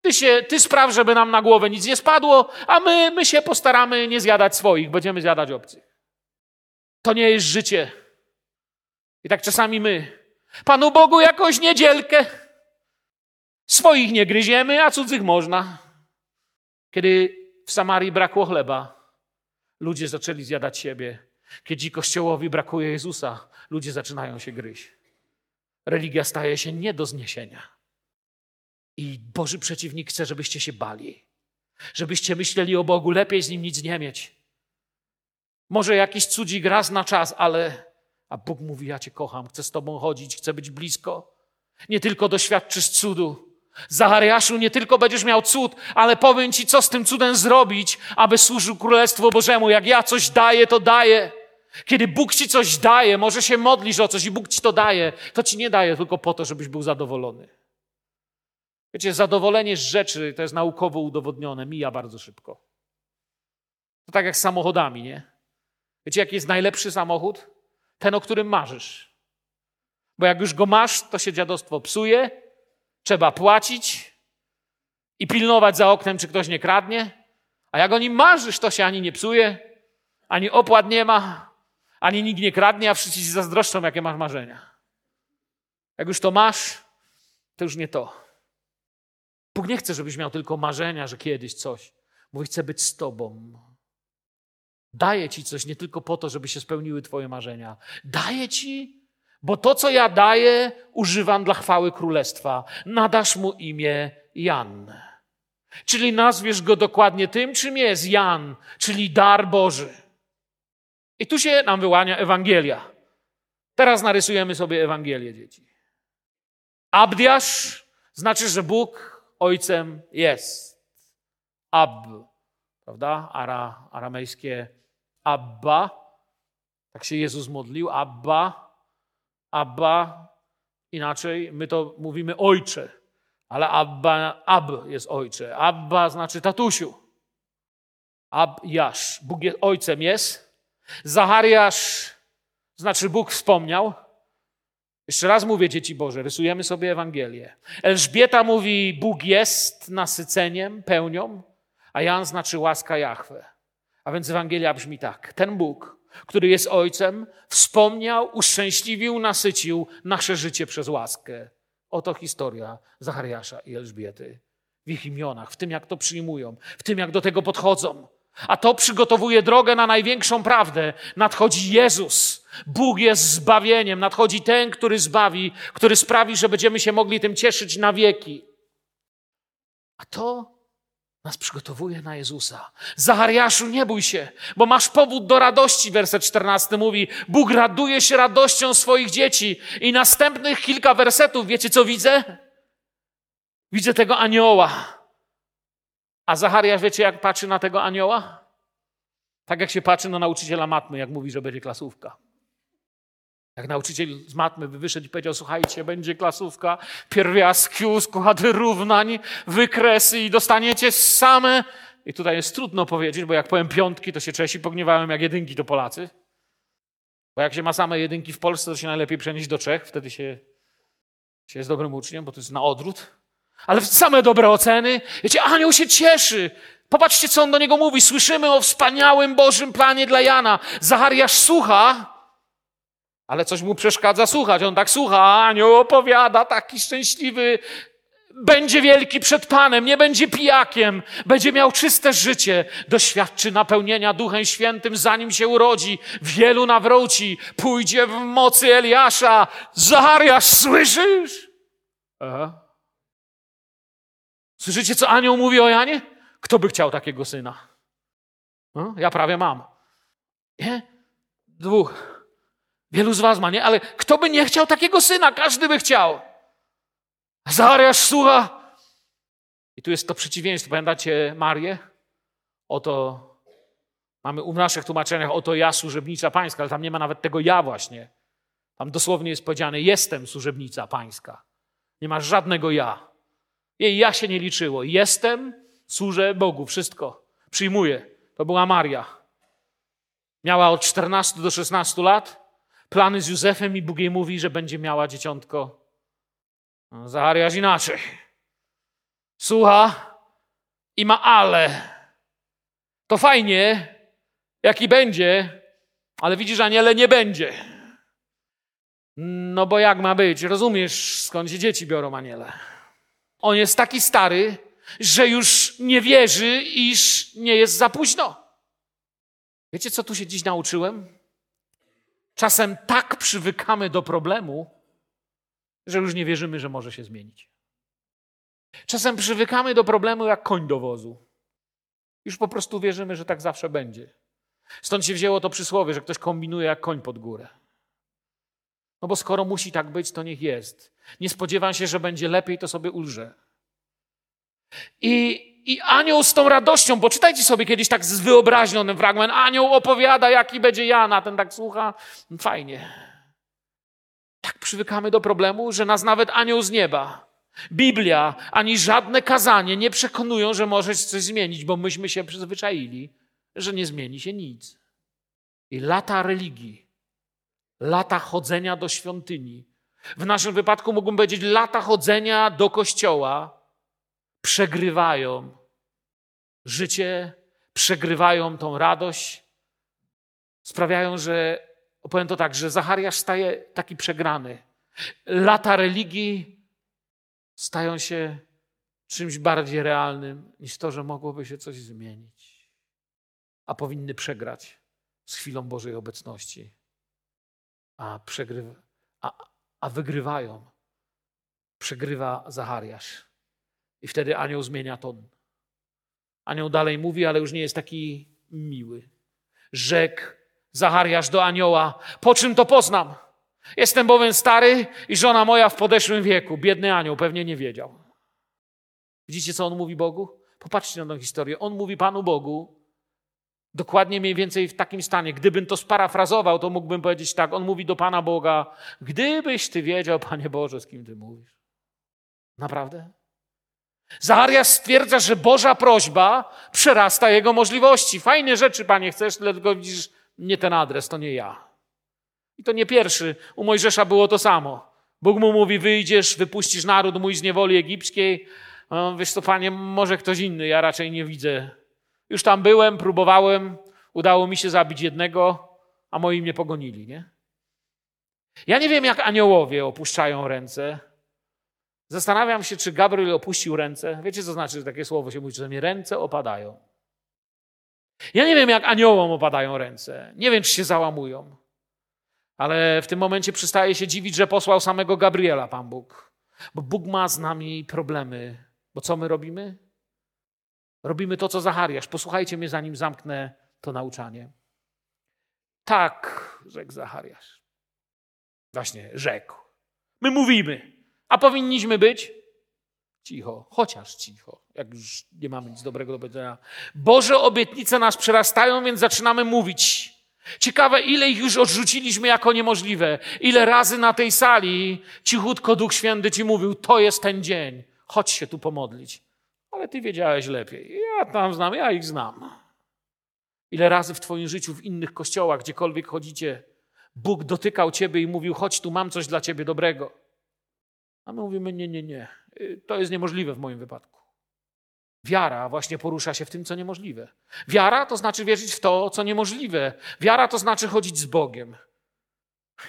[SPEAKER 3] Ty, się, ty spraw, żeby nam na głowę nic nie spadło, a my, my się postaramy nie zjadać swoich, będziemy zjadać obcych. To nie jest życie. I tak czasami my, Panu Bogu jakąś niedzielkę, swoich nie gryziemy, a cudzych można. Kiedy w Samarii brakło chleba, ludzie zaczęli zjadać siebie. Kiedy Kościołowi brakuje Jezusa, ludzie zaczynają się gryźć. Religia staje się nie do zniesienia. I Boży przeciwnik chce, żebyście się bali. Żebyście myśleli o Bogu, lepiej z Nim nic nie mieć. Może jakiś cudzik raz na czas, ale a Bóg mówi: Ja Cię kocham, chcę z Tobą chodzić, chcę być blisko. Nie tylko doświadczysz cudu. Zachariaszu, nie tylko będziesz miał cud, ale powiem Ci, co z tym cudem zrobić, aby służył Królestwu Bożemu. Jak ja coś daję, to daję. Kiedy Bóg Ci coś daje, może się modlisz o coś i Bóg Ci to daje, to Ci nie daje tylko po to, żebyś był zadowolony. Wiecie, zadowolenie z rzeczy, to jest naukowo udowodnione, mija bardzo szybko. To tak jak z samochodami, nie? Wiecie, jaki jest najlepszy samochód? Ten, o którym marzysz. Bo jak już go masz, to się dziadostwo psuje, trzeba płacić i pilnować za oknem, czy ktoś nie kradnie. A jak o nim marzysz, to się ani nie psuje, ani opłat nie ma, ani nikt nie kradnie, a wszyscy ci zazdroszczą, jakie masz marzenia. Jak już to masz, to już nie to. Bóg nie chce, żebyś miał tylko marzenia, że kiedyś coś. Mówi, chce być z tobą. Daję ci coś nie tylko po to, żeby się spełniły twoje marzenia. Daję ci, bo to, co ja daję, używam dla chwały królestwa. Nadasz mu imię Jan. Czyli nazwiesz go dokładnie tym, czym jest Jan, czyli dar Boży. I tu się nam wyłania Ewangelia. Teraz narysujemy sobie Ewangelię, dzieci. Abdiasz znaczy, że Bóg ojcem jest. Ab, prawda? Ara, aramejskie Abba. Tak się Jezus modlił. Abba, Abba. Inaczej my to mówimy ojcze, ale Abba, Ab jest ojcze. Abba znaczy tatusiu. Abjasz. Bóg jest, ojcem jest. Zachariasz znaczy Bóg wspomniał. Jeszcze raz mówię, dzieci Boże, rysujemy sobie Ewangelię. Elżbieta mówi, Bóg jest nasyceniem, pełnią, a Jan znaczy łaska Jahwe. A więc Ewangelia brzmi tak. Ten Bóg, który jest Ojcem, wspomniał, uszczęśliwił, nasycił nasze życie przez łaskę. Oto historia Zachariasza i Elżbiety. W ich imionach, w tym jak to przyjmują, w tym jak do tego podchodzą. A to przygotowuje drogę na największą prawdę. Nadchodzi Jezus. Bóg jest zbawieniem. Nadchodzi ten, który zbawi, który sprawi, że będziemy się mogli tym cieszyć na wieki. A to nas przygotowuje na Jezusa. Zachariaszu, nie bój się, bo masz powód do radości, werset 14 mówi. Bóg raduje się radością swoich dzieci. I następnych kilka wersetów, wiecie co widzę? Widzę tego anioła. A Zachariasz, wiecie jak patrzy na tego anioła? Tak jak się patrzy na nauczyciela matmy, jak mówi, że będzie klasówka. Jak nauczyciel z matmy by wyszedł i powiedział, słuchajcie, będzie klasówka, pierwiastki, składy równań, wykresy i dostaniecie same... I tutaj jest trudno powiedzieć, bo jak powiem piątki, to się Czesi pogniewają, jak jedynki to Polacy. Bo jak się ma same jedynki w Polsce, to się najlepiej przenieść do Czech, wtedy się, się jest dobrym uczniem, bo to jest na odwrót. Ale same dobre oceny. Wiecie, anioł się cieszy. Popatrzcie, co on do niego mówi. Słyszymy o wspaniałym Bożym planie dla Jana. Zachariasz słucha, ale coś mu przeszkadza słuchać. On tak słucha, anioł opowiada, taki szczęśliwy. Będzie wielki przed Panem, nie będzie pijakiem, będzie miał czyste życie, doświadczy napełnienia Duchem Świętym, zanim się urodzi, wielu nawróci, pójdzie w mocy Eliasza. Zachariasz, słyszysz? Aha. Słyszycie, co anioł mówi o Janie? Kto by chciał takiego syna? No, ja prawie mam. Nie? Dwóch. Wielu z was ma, nie? Ale kto by nie chciał takiego syna? Każdy by chciał. Zachariasz słucha. I tu jest to przeciwieństwo. Pamiętacie Marię? Oto mamy w naszych tłumaczeniach oto ja, służebnica pańska, ale tam nie ma nawet tego ja właśnie. Tam dosłownie jest powiedziane jestem służebnica pańska. Nie ma żadnego ja. Jej ja się nie liczyło. Jestem, służę Bogu, wszystko. Przyjmuję. To była Maria. Miała od 14 do 16 lat plany z Józefem i Bóg jej mówi, że będzie miała dzieciątko. No, Zachariasz inaczej. Słucha i ma ale. To fajnie, jaki będzie, ale widzisz, aniele, nie będzie. No bo jak ma być? Rozumiesz, skąd się dzieci biorą aniele? On jest taki stary, że już nie wierzy, iż nie jest za późno. Wiecie, co tu się dziś nauczyłem? Czasem tak przywykamy do problemu, że już nie wierzymy, że może się zmienić. Czasem przywykamy do problemu jak koń do wozu. Już po prostu wierzymy, że tak zawsze będzie. Stąd się wzięło to przysłowie, że ktoś kombinuje jak koń pod górę. No bo skoro musi tak być, to niech jest. Nie spodziewam się, że będzie lepiej, to sobie ulżę. I, I anioł z tą radością, bo czytajcie sobie kiedyś tak z wyobraźnią ten fragment, anioł opowiada, jaki będzie Jana, ten tak słucha, fajnie. Tak przywykamy do problemu, że nas nawet anioł z nieba, Biblia, ani żadne kazanie nie przekonują, że może się coś zmienić, bo myśmy się przyzwyczaili, że nie zmieni się nic. I lata religii, lata chodzenia do świątyni, w naszym wypadku mógłbym powiedzieć lata chodzenia do kościoła, przegrywają życie, przegrywają tą radość, sprawiają, że, opowiem to tak, że Zachariasz staje taki przegrany. Lata religii stają się czymś bardziej realnym niż to, że mogłoby się coś zmienić, a powinny przegrać z chwilą Bożej obecności, a, przegrywa, a, a wygrywają. Przegrywa Zachariasz. I wtedy anioł zmienia ton. Anioł dalej mówi, ale już nie jest taki miły. Rzekł Zachariasz do anioła, po czym to poznam? Jestem bowiem stary i żona moja w podeszłym wieku. Biedny anioł pewnie nie wiedział. Widzicie, co on mówi Bogu? Popatrzcie na tę historię. On mówi Panu Bogu, dokładnie mniej więcej w takim stanie. Gdybym to sparafrazował, to mógłbym powiedzieć tak. On mówi do Pana Boga, gdybyś Ty wiedział, Panie Boże, z kim Ty mówisz. Naprawdę? Zachariasz stwierdza, że Boża prośba przerasta jego możliwości. Fajne rzeczy, Panie, chcesz, tylko widzisz, nie ten adres, to nie ja. I to nie pierwszy. U Mojżesza było to samo. Bóg mu mówi, wyjdziesz, wypuścisz naród mój z niewoli egipskiej. No, wiesz co, Panie, może ktoś inny, ja raczej nie widzę. Już tam byłem, próbowałem, udało mi się zabić jednego, a moi mnie pogonili, nie? Ja nie wiem, jak aniołowie opuszczają ręce. Zastanawiam się, czy Gabriel opuścił ręce. Wiecie, co znaczy, takie słowo się mówi, że mi ręce opadają. Ja nie wiem, jak aniołom opadają ręce. Nie wiem, czy się załamują. Ale w tym momencie przestaje się dziwić, że posłał samego Gabriela Pan Bóg. Bo Bóg ma z nami problemy. Bo co my robimy? Robimy to, co Zachariasz. Posłuchajcie mnie, zanim zamknę to nauczanie. Tak, rzekł Zachariasz. Właśnie, rzekł. My mówimy, powinniśmy być cicho, chociaż cicho, jak już nie mamy nic dobrego do powiedzenia. Boże obietnice nas przerastają, więc zaczynamy mówić. Ciekawe, ile ich już odrzuciliśmy jako niemożliwe. Ile razy na tej sali cichutko Duch Święty ci mówił, to jest ten dzień, chodź się tu pomodlić. Ale ty wiedziałeś lepiej. Ja tam znam, ja ich znam. Ile razy w twoim życiu, w innych kościołach, gdziekolwiek chodzicie, Bóg dotykał ciebie i mówił, chodź tu, mam coś dla ciebie dobrego. A my mówimy, nie, nie, nie. To jest niemożliwe w moim wypadku. Wiara właśnie porusza się w tym, co niemożliwe. Wiara to znaczy wierzyć w to, co niemożliwe. Wiara to znaczy chodzić z Bogiem.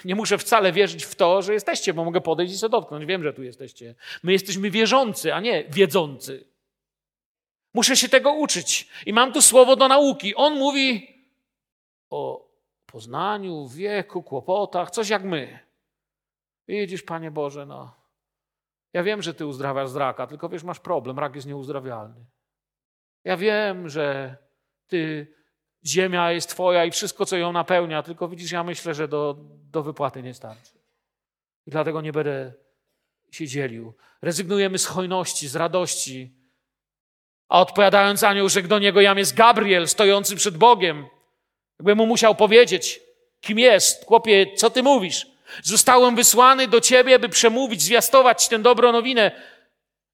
[SPEAKER 3] Nie muszę wcale wierzyć w to, że jesteście, bo mogę podejść i się dotknąć. Wiem, że tu jesteście. My jesteśmy wierzący, a nie wiedzący. Muszę się tego uczyć. I mam tu słowo do nauki. On mówi o poznaniu, wieku, kłopotach, coś jak my. Widzisz, Panie Boże, no. Ja wiem, że Ty uzdrawiasz z raka, tylko wiesz, masz problem, rak jest nieuzdrawialny. Ja wiem, że Ty, ziemia jest Twoja i wszystko, co ją napełnia, tylko widzisz, ja myślę, że do, do wypłaty nie starczy. I dlatego nie będę się dzielił. Rezygnujemy z hojności, z radości. A odpowiadając anioł, że do niego jam jest Gabriel, stojący przed Bogiem. Jakby mu musiał powiedzieć, kim jest. Chłopie, co ty mówisz? Zostałem wysłany do ciebie, by przemówić, zwiastować tę dobrą nowinę.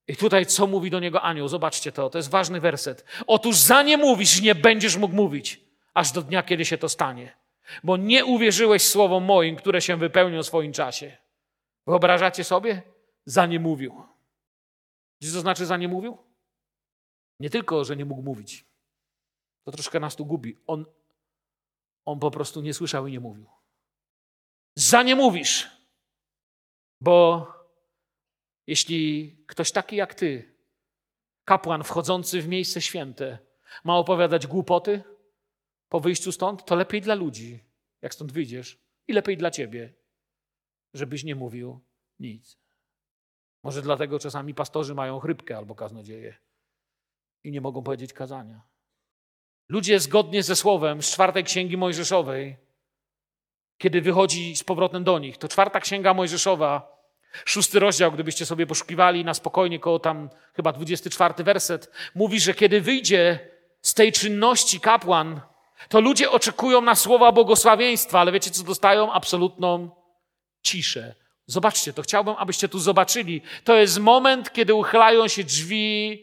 [SPEAKER 3] I tutaj co mówi do niego anioł? Zobaczcie to, to jest ważny werset. Otóż za nie mówisz, nie będziesz mógł mówić, aż do dnia, kiedy się to stanie. Bo nie uwierzyłeś słowom moim, które się wypełnią w swoim czasie. Wyobrażacie sobie? Za nie mówił. Co znaczy za nie mówił? Nie tylko, że nie mógł mówić. To troszkę nas tu gubi. On, on po prostu nie słyszał i nie mówił. Za nie mówisz. Bo jeśli ktoś taki jak ty, kapłan wchodzący w miejsce święte, ma opowiadać głupoty po wyjściu stąd, to lepiej dla ludzi, jak stąd wyjdziesz, i lepiej dla ciebie, żebyś nie mówił nic. Może dlatego czasami pastorzy mają chrypkę albo kaznodzieje i nie mogą powiedzieć kazania. Ludzie zgodnie ze słowem z czwartej księgi Mojżeszowej kiedy wychodzi z powrotem do nich. To czwarta księga Mojżeszowa, szósty rozdział, gdybyście sobie poszukiwali na spokojnie, koło tam chyba 24 werset, mówi, że kiedy wyjdzie z tej czynności kapłan, to ludzie oczekują na słowa błogosławieństwa, ale wiecie co dostają? Absolutną ciszę. Zobaczcie, to chciałbym, abyście tu zobaczyli. To jest moment, kiedy uchylają się drzwi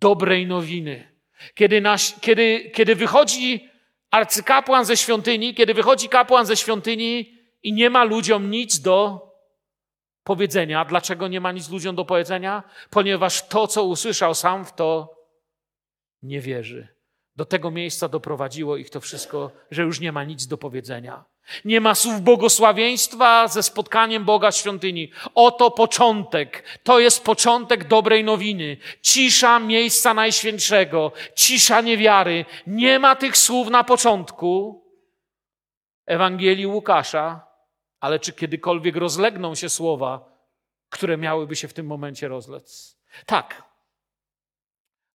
[SPEAKER 3] dobrej nowiny. Kiedy, nasz, kiedy, kiedy wychodzi arcykapłan ze świątyni, kiedy wychodzi kapłan ze świątyni i nie ma ludziom nic do powiedzenia. Dlaczego nie ma nic ludziom do powiedzenia? Ponieważ to, co usłyszał, sam w to nie wierzy. Do tego miejsca doprowadziło ich to wszystko, że już nie ma nic do powiedzenia. Nie ma słów błogosławieństwa ze spotkaniem Boga w świątyni. Oto początek. To jest początek dobrej nowiny. Cisza miejsca najświętszego. Cisza niewiary. Nie ma tych słów na początku Ewangelii Łukasza, ale czy kiedykolwiek rozlegną się słowa, które miałyby się w tym momencie rozlec? Tak,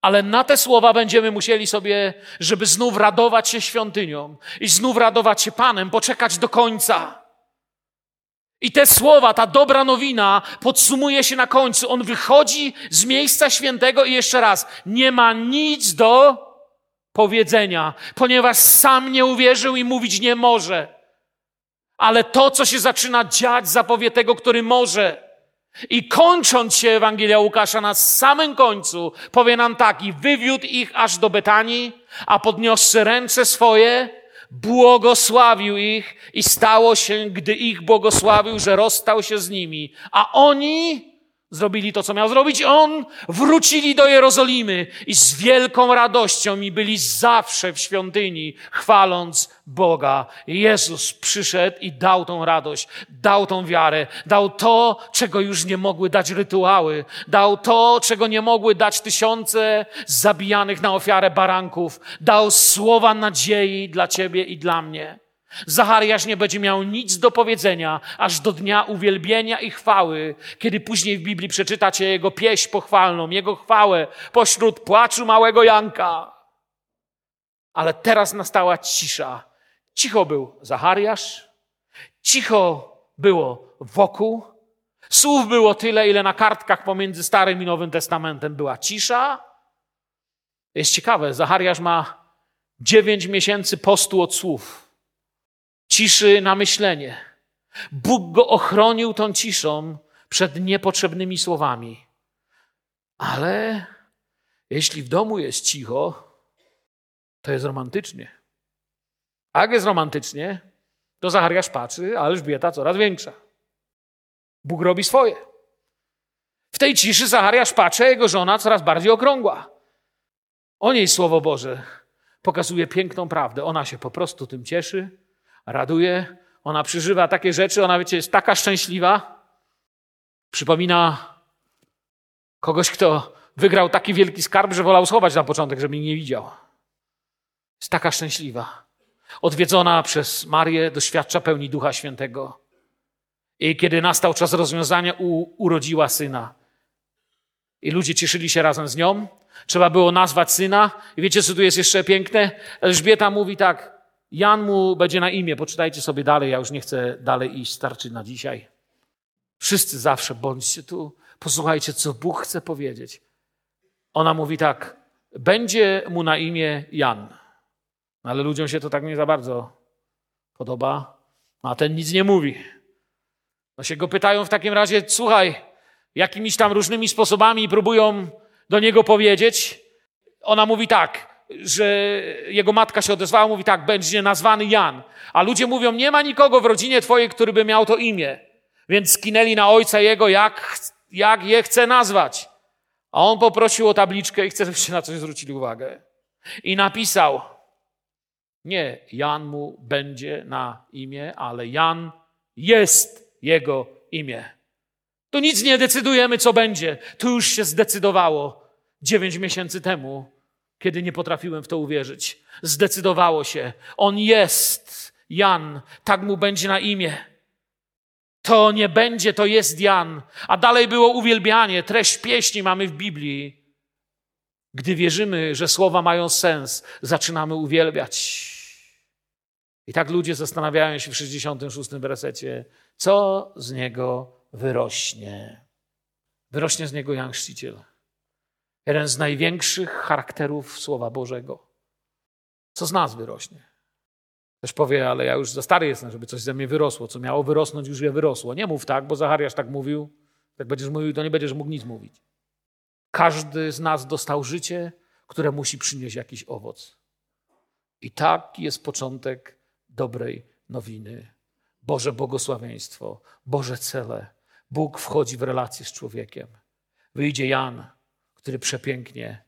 [SPEAKER 3] ale na te słowa będziemy musieli sobie, żeby znów radować się świątynią i znów radować się Panem, poczekać do końca. I te słowa, ta dobra nowina podsumuje się na końcu. On wychodzi z miejsca świętego i jeszcze raz, nie ma nic do powiedzenia, ponieważ sam nie uwierzył i mówić nie może. Ale to, co się zaczyna dziać, zapowie tego, który może. I kończąc się Ewangelia Łukasza na samym końcu, powie nam tak, i wywiódł ich aż do Betanii, a podniosszy ręce swoje, błogosławił ich i stało się, gdy ich błogosławił, że rozstał się z nimi. A oni zrobili to, co miał zrobić. On wrócili do Jerozolimy i z wielką radością i byli zawsze w świątyni, chwaląc Boga. Jezus przyszedł i dał tą radość, dał tą wiarę, dał to, czego już nie mogły dać rytuały, dał to, czego nie mogły dać tysiące zabijanych na ofiarę baranków, dał słowa nadziei dla ciebie i dla mnie. Zachariasz nie będzie miał nic do powiedzenia aż do dnia uwielbienia i chwały, kiedy później w Biblii przeczytacie jego pieśń pochwalną, jego chwałę pośród płaczu małego Janka. Ale teraz nastała cisza. Cicho był Zachariasz, cicho było wokół. Słów było tyle, ile na kartkach pomiędzy Starym i Nowym Testamentem była cisza. Jest ciekawe, Zachariasz ma dziewięć miesięcy postu od słów ciszy na myślenie. Bóg go ochronił tą ciszą przed niepotrzebnymi słowami. Ale jeśli w domu jest cicho, to jest romantycznie. A jak jest romantycznie, to Zachariasz patrzy, a Elżbieta coraz większa. Bóg robi swoje. W tej ciszy Zachariasz patrzy, jego żona coraz bardziej okrągła. O niej Słowo Boże pokazuje piękną prawdę. Ona się po prostu tym cieszy, raduje, ona przeżywa takie rzeczy, ona wiecie, jest taka szczęśliwa. Przypomina kogoś, kto wygrał taki wielki skarb, że wolał schować na początek, żeby nie widział. Jest taka szczęśliwa. Odwiedzona przez Marię, doświadcza pełni Ducha Świętego. I kiedy nastał czas rozwiązania, u, urodziła syna. I ludzie cieszyli się razem z nią. Trzeba było nazwać syna. I wiecie, co tu jest jeszcze piękne? Elżbieta mówi tak: Jan mu będzie na imię. Poczytajcie sobie dalej, ja już nie chcę dalej iść, starczy na dzisiaj. Wszyscy zawsze bądźcie tu. Posłuchajcie, co Bóg chce powiedzieć. Ona mówi tak, będzie mu na imię Jan. Ale ludziom się to tak nie za bardzo podoba, a ten nic nie mówi. No się go pytają w takim razie, słuchaj, jakimiś tam różnymi sposobami próbują do niego powiedzieć. Ona mówi tak, że jego matka się odezwała, mówi tak, będzie nazwany Jan. A ludzie mówią, nie ma nikogo w rodzinie twojej, który by miał to imię. Więc skinęli na ojca jego, jak, jak je chce nazwać. A on poprosił o tabliczkę i chce, żebyście na coś zwrócili uwagę. I napisał, nie, Jan mu będzie na imię, ale Jan jest jego imię. Tu nic nie decydujemy, co będzie. Tu już się zdecydowało dziewięć miesięcy temu kiedy nie potrafiłem w to uwierzyć. Zdecydowało się. On jest Jan, tak mu będzie na imię. To nie będzie, to jest Jan. A dalej było uwielbianie, treść pieśni mamy w Biblii. Gdy wierzymy, że słowa mają sens, zaczynamy uwielbiać. I tak ludzie zastanawiają się w 66 wersecie, co z niego wyrośnie. Wyrośnie z niego Jan Chrzciciel. Jeden z największych charakterów Słowa Bożego. Co z nas wyrośnie? Ktoś powie, ale ja już za stary jestem, żeby coś ze mnie wyrosło. Co miało wyrosnąć, już je wyrosło. Nie mów tak, bo Zachariasz tak mówił. Jak będziesz mówił, to nie będziesz mógł nic mówić. Każdy z nas dostał życie, które musi przynieść jakiś owoc. I tak jest początek dobrej nowiny. Boże błogosławieństwo, Boże cele. Bóg wchodzi w relację z człowiekiem. Wyjdzie Jan, który przepięknie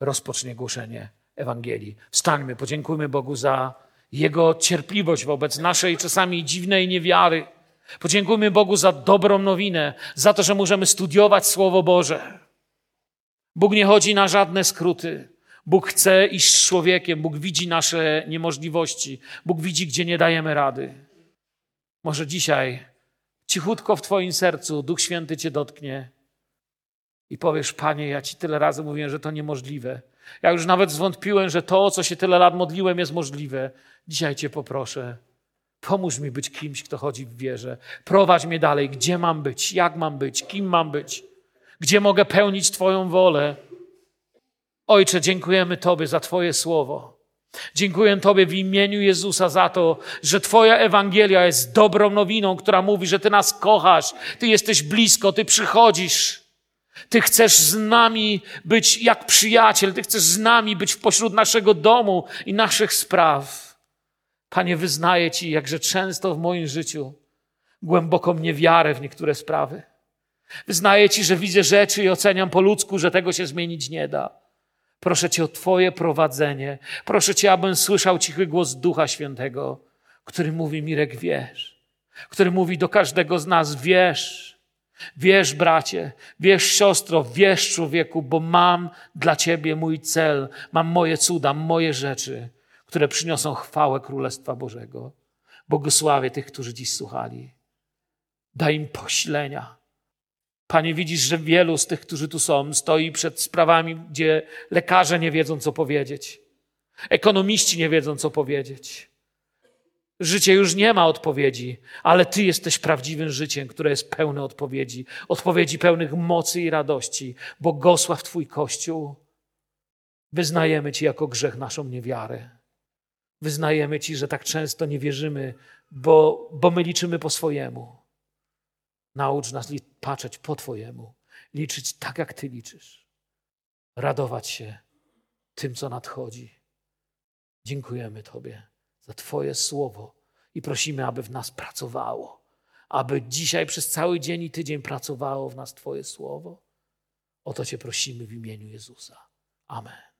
[SPEAKER 3] rozpocznie głoszenie Ewangelii. Wstańmy, podziękujmy Bogu za Jego cierpliwość wobec naszej czasami dziwnej niewiary. Podziękujmy Bogu za dobrą nowinę, za to, że możemy studiować Słowo Boże. Bóg nie chodzi na żadne skróty. Bóg chce iść z człowiekiem, Bóg widzi nasze niemożliwości, Bóg widzi, gdzie nie dajemy rady. Może dzisiaj cichutko w Twoim sercu Duch Święty Cię dotknie i powiesz, Panie, ja Ci tyle razy mówiłem, że to niemożliwe. Ja już nawet zwątpiłem, że to, co się tyle lat modliłem, jest możliwe. Dzisiaj Cię poproszę, Pomóż mi być kimś, kto chodzi w wierze. Prowadź mnie dalej. Gdzie mam być? Jak mam być? Kim mam być? Gdzie mogę pełnić Twoją wolę? Ojcze, dziękujemy Tobie za Twoje słowo. Dziękuję Tobie w imieniu Jezusa za to, że Twoja Ewangelia jest dobrą nowiną, która mówi, że Ty nas kochasz, Ty jesteś blisko, Ty przychodzisz. Ty chcesz z nami być jak przyjaciel, Ty chcesz z nami być pośród naszego domu i naszych spraw. Panie, wyznaję Ci, jakże często w moim życiu głęboką niewiarę w niektóre sprawy. Wyznaję Ci, że widzę rzeczy i oceniam po ludzku, że tego się zmienić nie da. Proszę Cię o Twoje prowadzenie. Proszę Cię, abym słyszał cichy głos Ducha Świętego, który mówi, Mirek, wiesz. Który mówi do każdego z nas, wiesz. Wiesz, bracie, wiesz, siostro, wiesz, człowieku, bo mam dla Ciebie mój cel, mam moje cuda, moje rzeczy, które przyniosą chwałę Królestwa Bożego. Błogosławię tych, którzy dziś słuchali. Daj im poślenia Panie, widzisz, że wielu z tych, którzy tu są, stoi przed sprawami, gdzie lekarze nie wiedzą, co powiedzieć, ekonomiści nie wiedzą, co powiedzieć. Życie już nie ma odpowiedzi, ale Ty jesteś prawdziwym życiem, które jest pełne odpowiedzi, odpowiedzi pełnych mocy i radości. Błogosław Twój Kościół. Wyznajemy Ci jako grzech naszą niewiarę. Wyznajemy Ci, że tak często nie wierzymy, bo, bo my liczymy po swojemu. Naucz nas patrzeć po Twojemu, liczyć tak, jak Ty liczysz, radować się tym, co nadchodzi. Dziękujemy Tobie za Twoje słowo i prosimy, aby w nas pracowało, aby dzisiaj przez cały dzień i tydzień pracowało w nas Twoje słowo. O to Cię prosimy w imieniu Jezusa. Amen.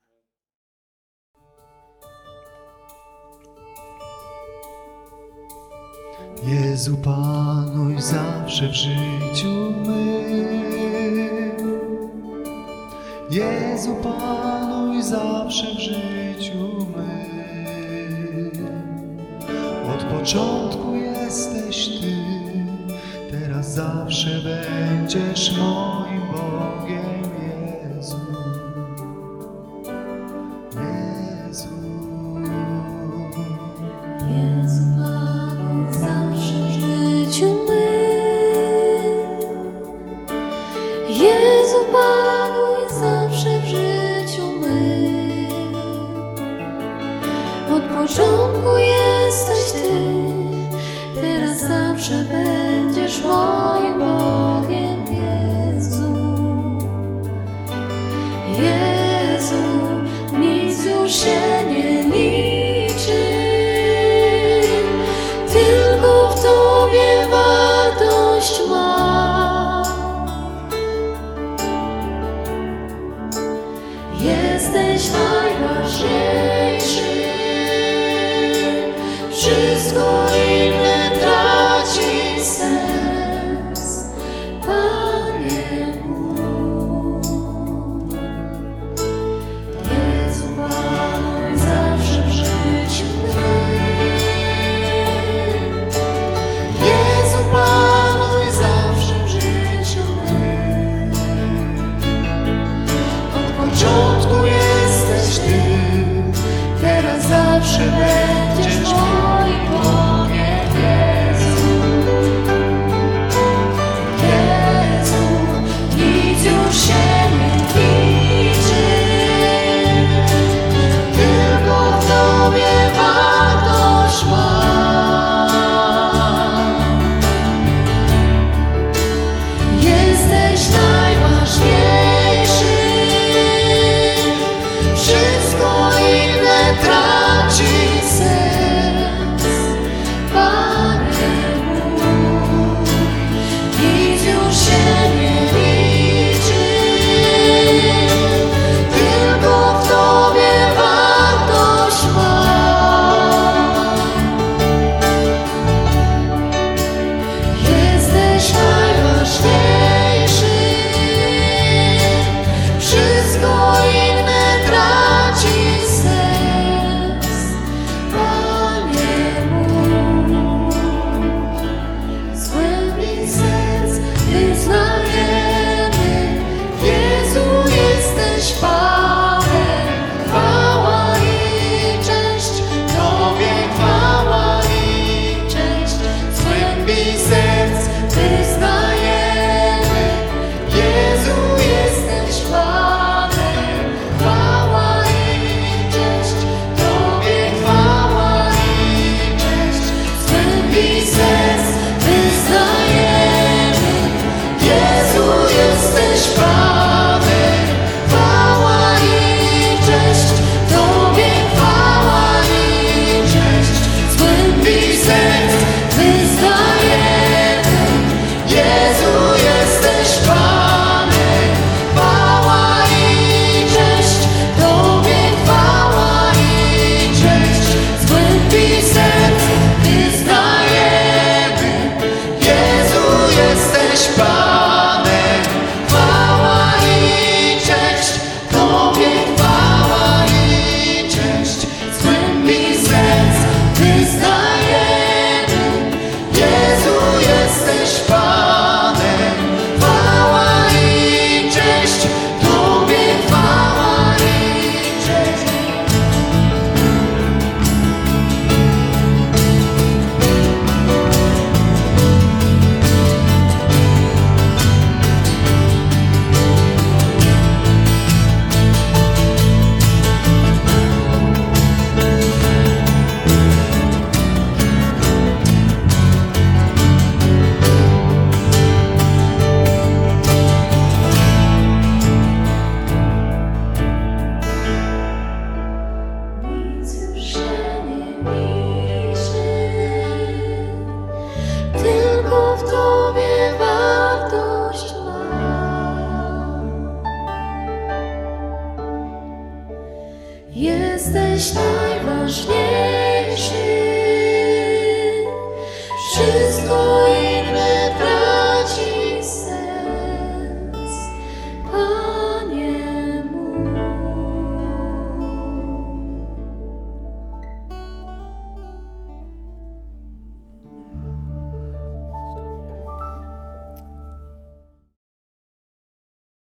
[SPEAKER 1] Jezu, panuj zawsze w życiu mym. Jezu, panuj zawsze w życiu początku jesteś Ty, teraz zawsze będziesz moim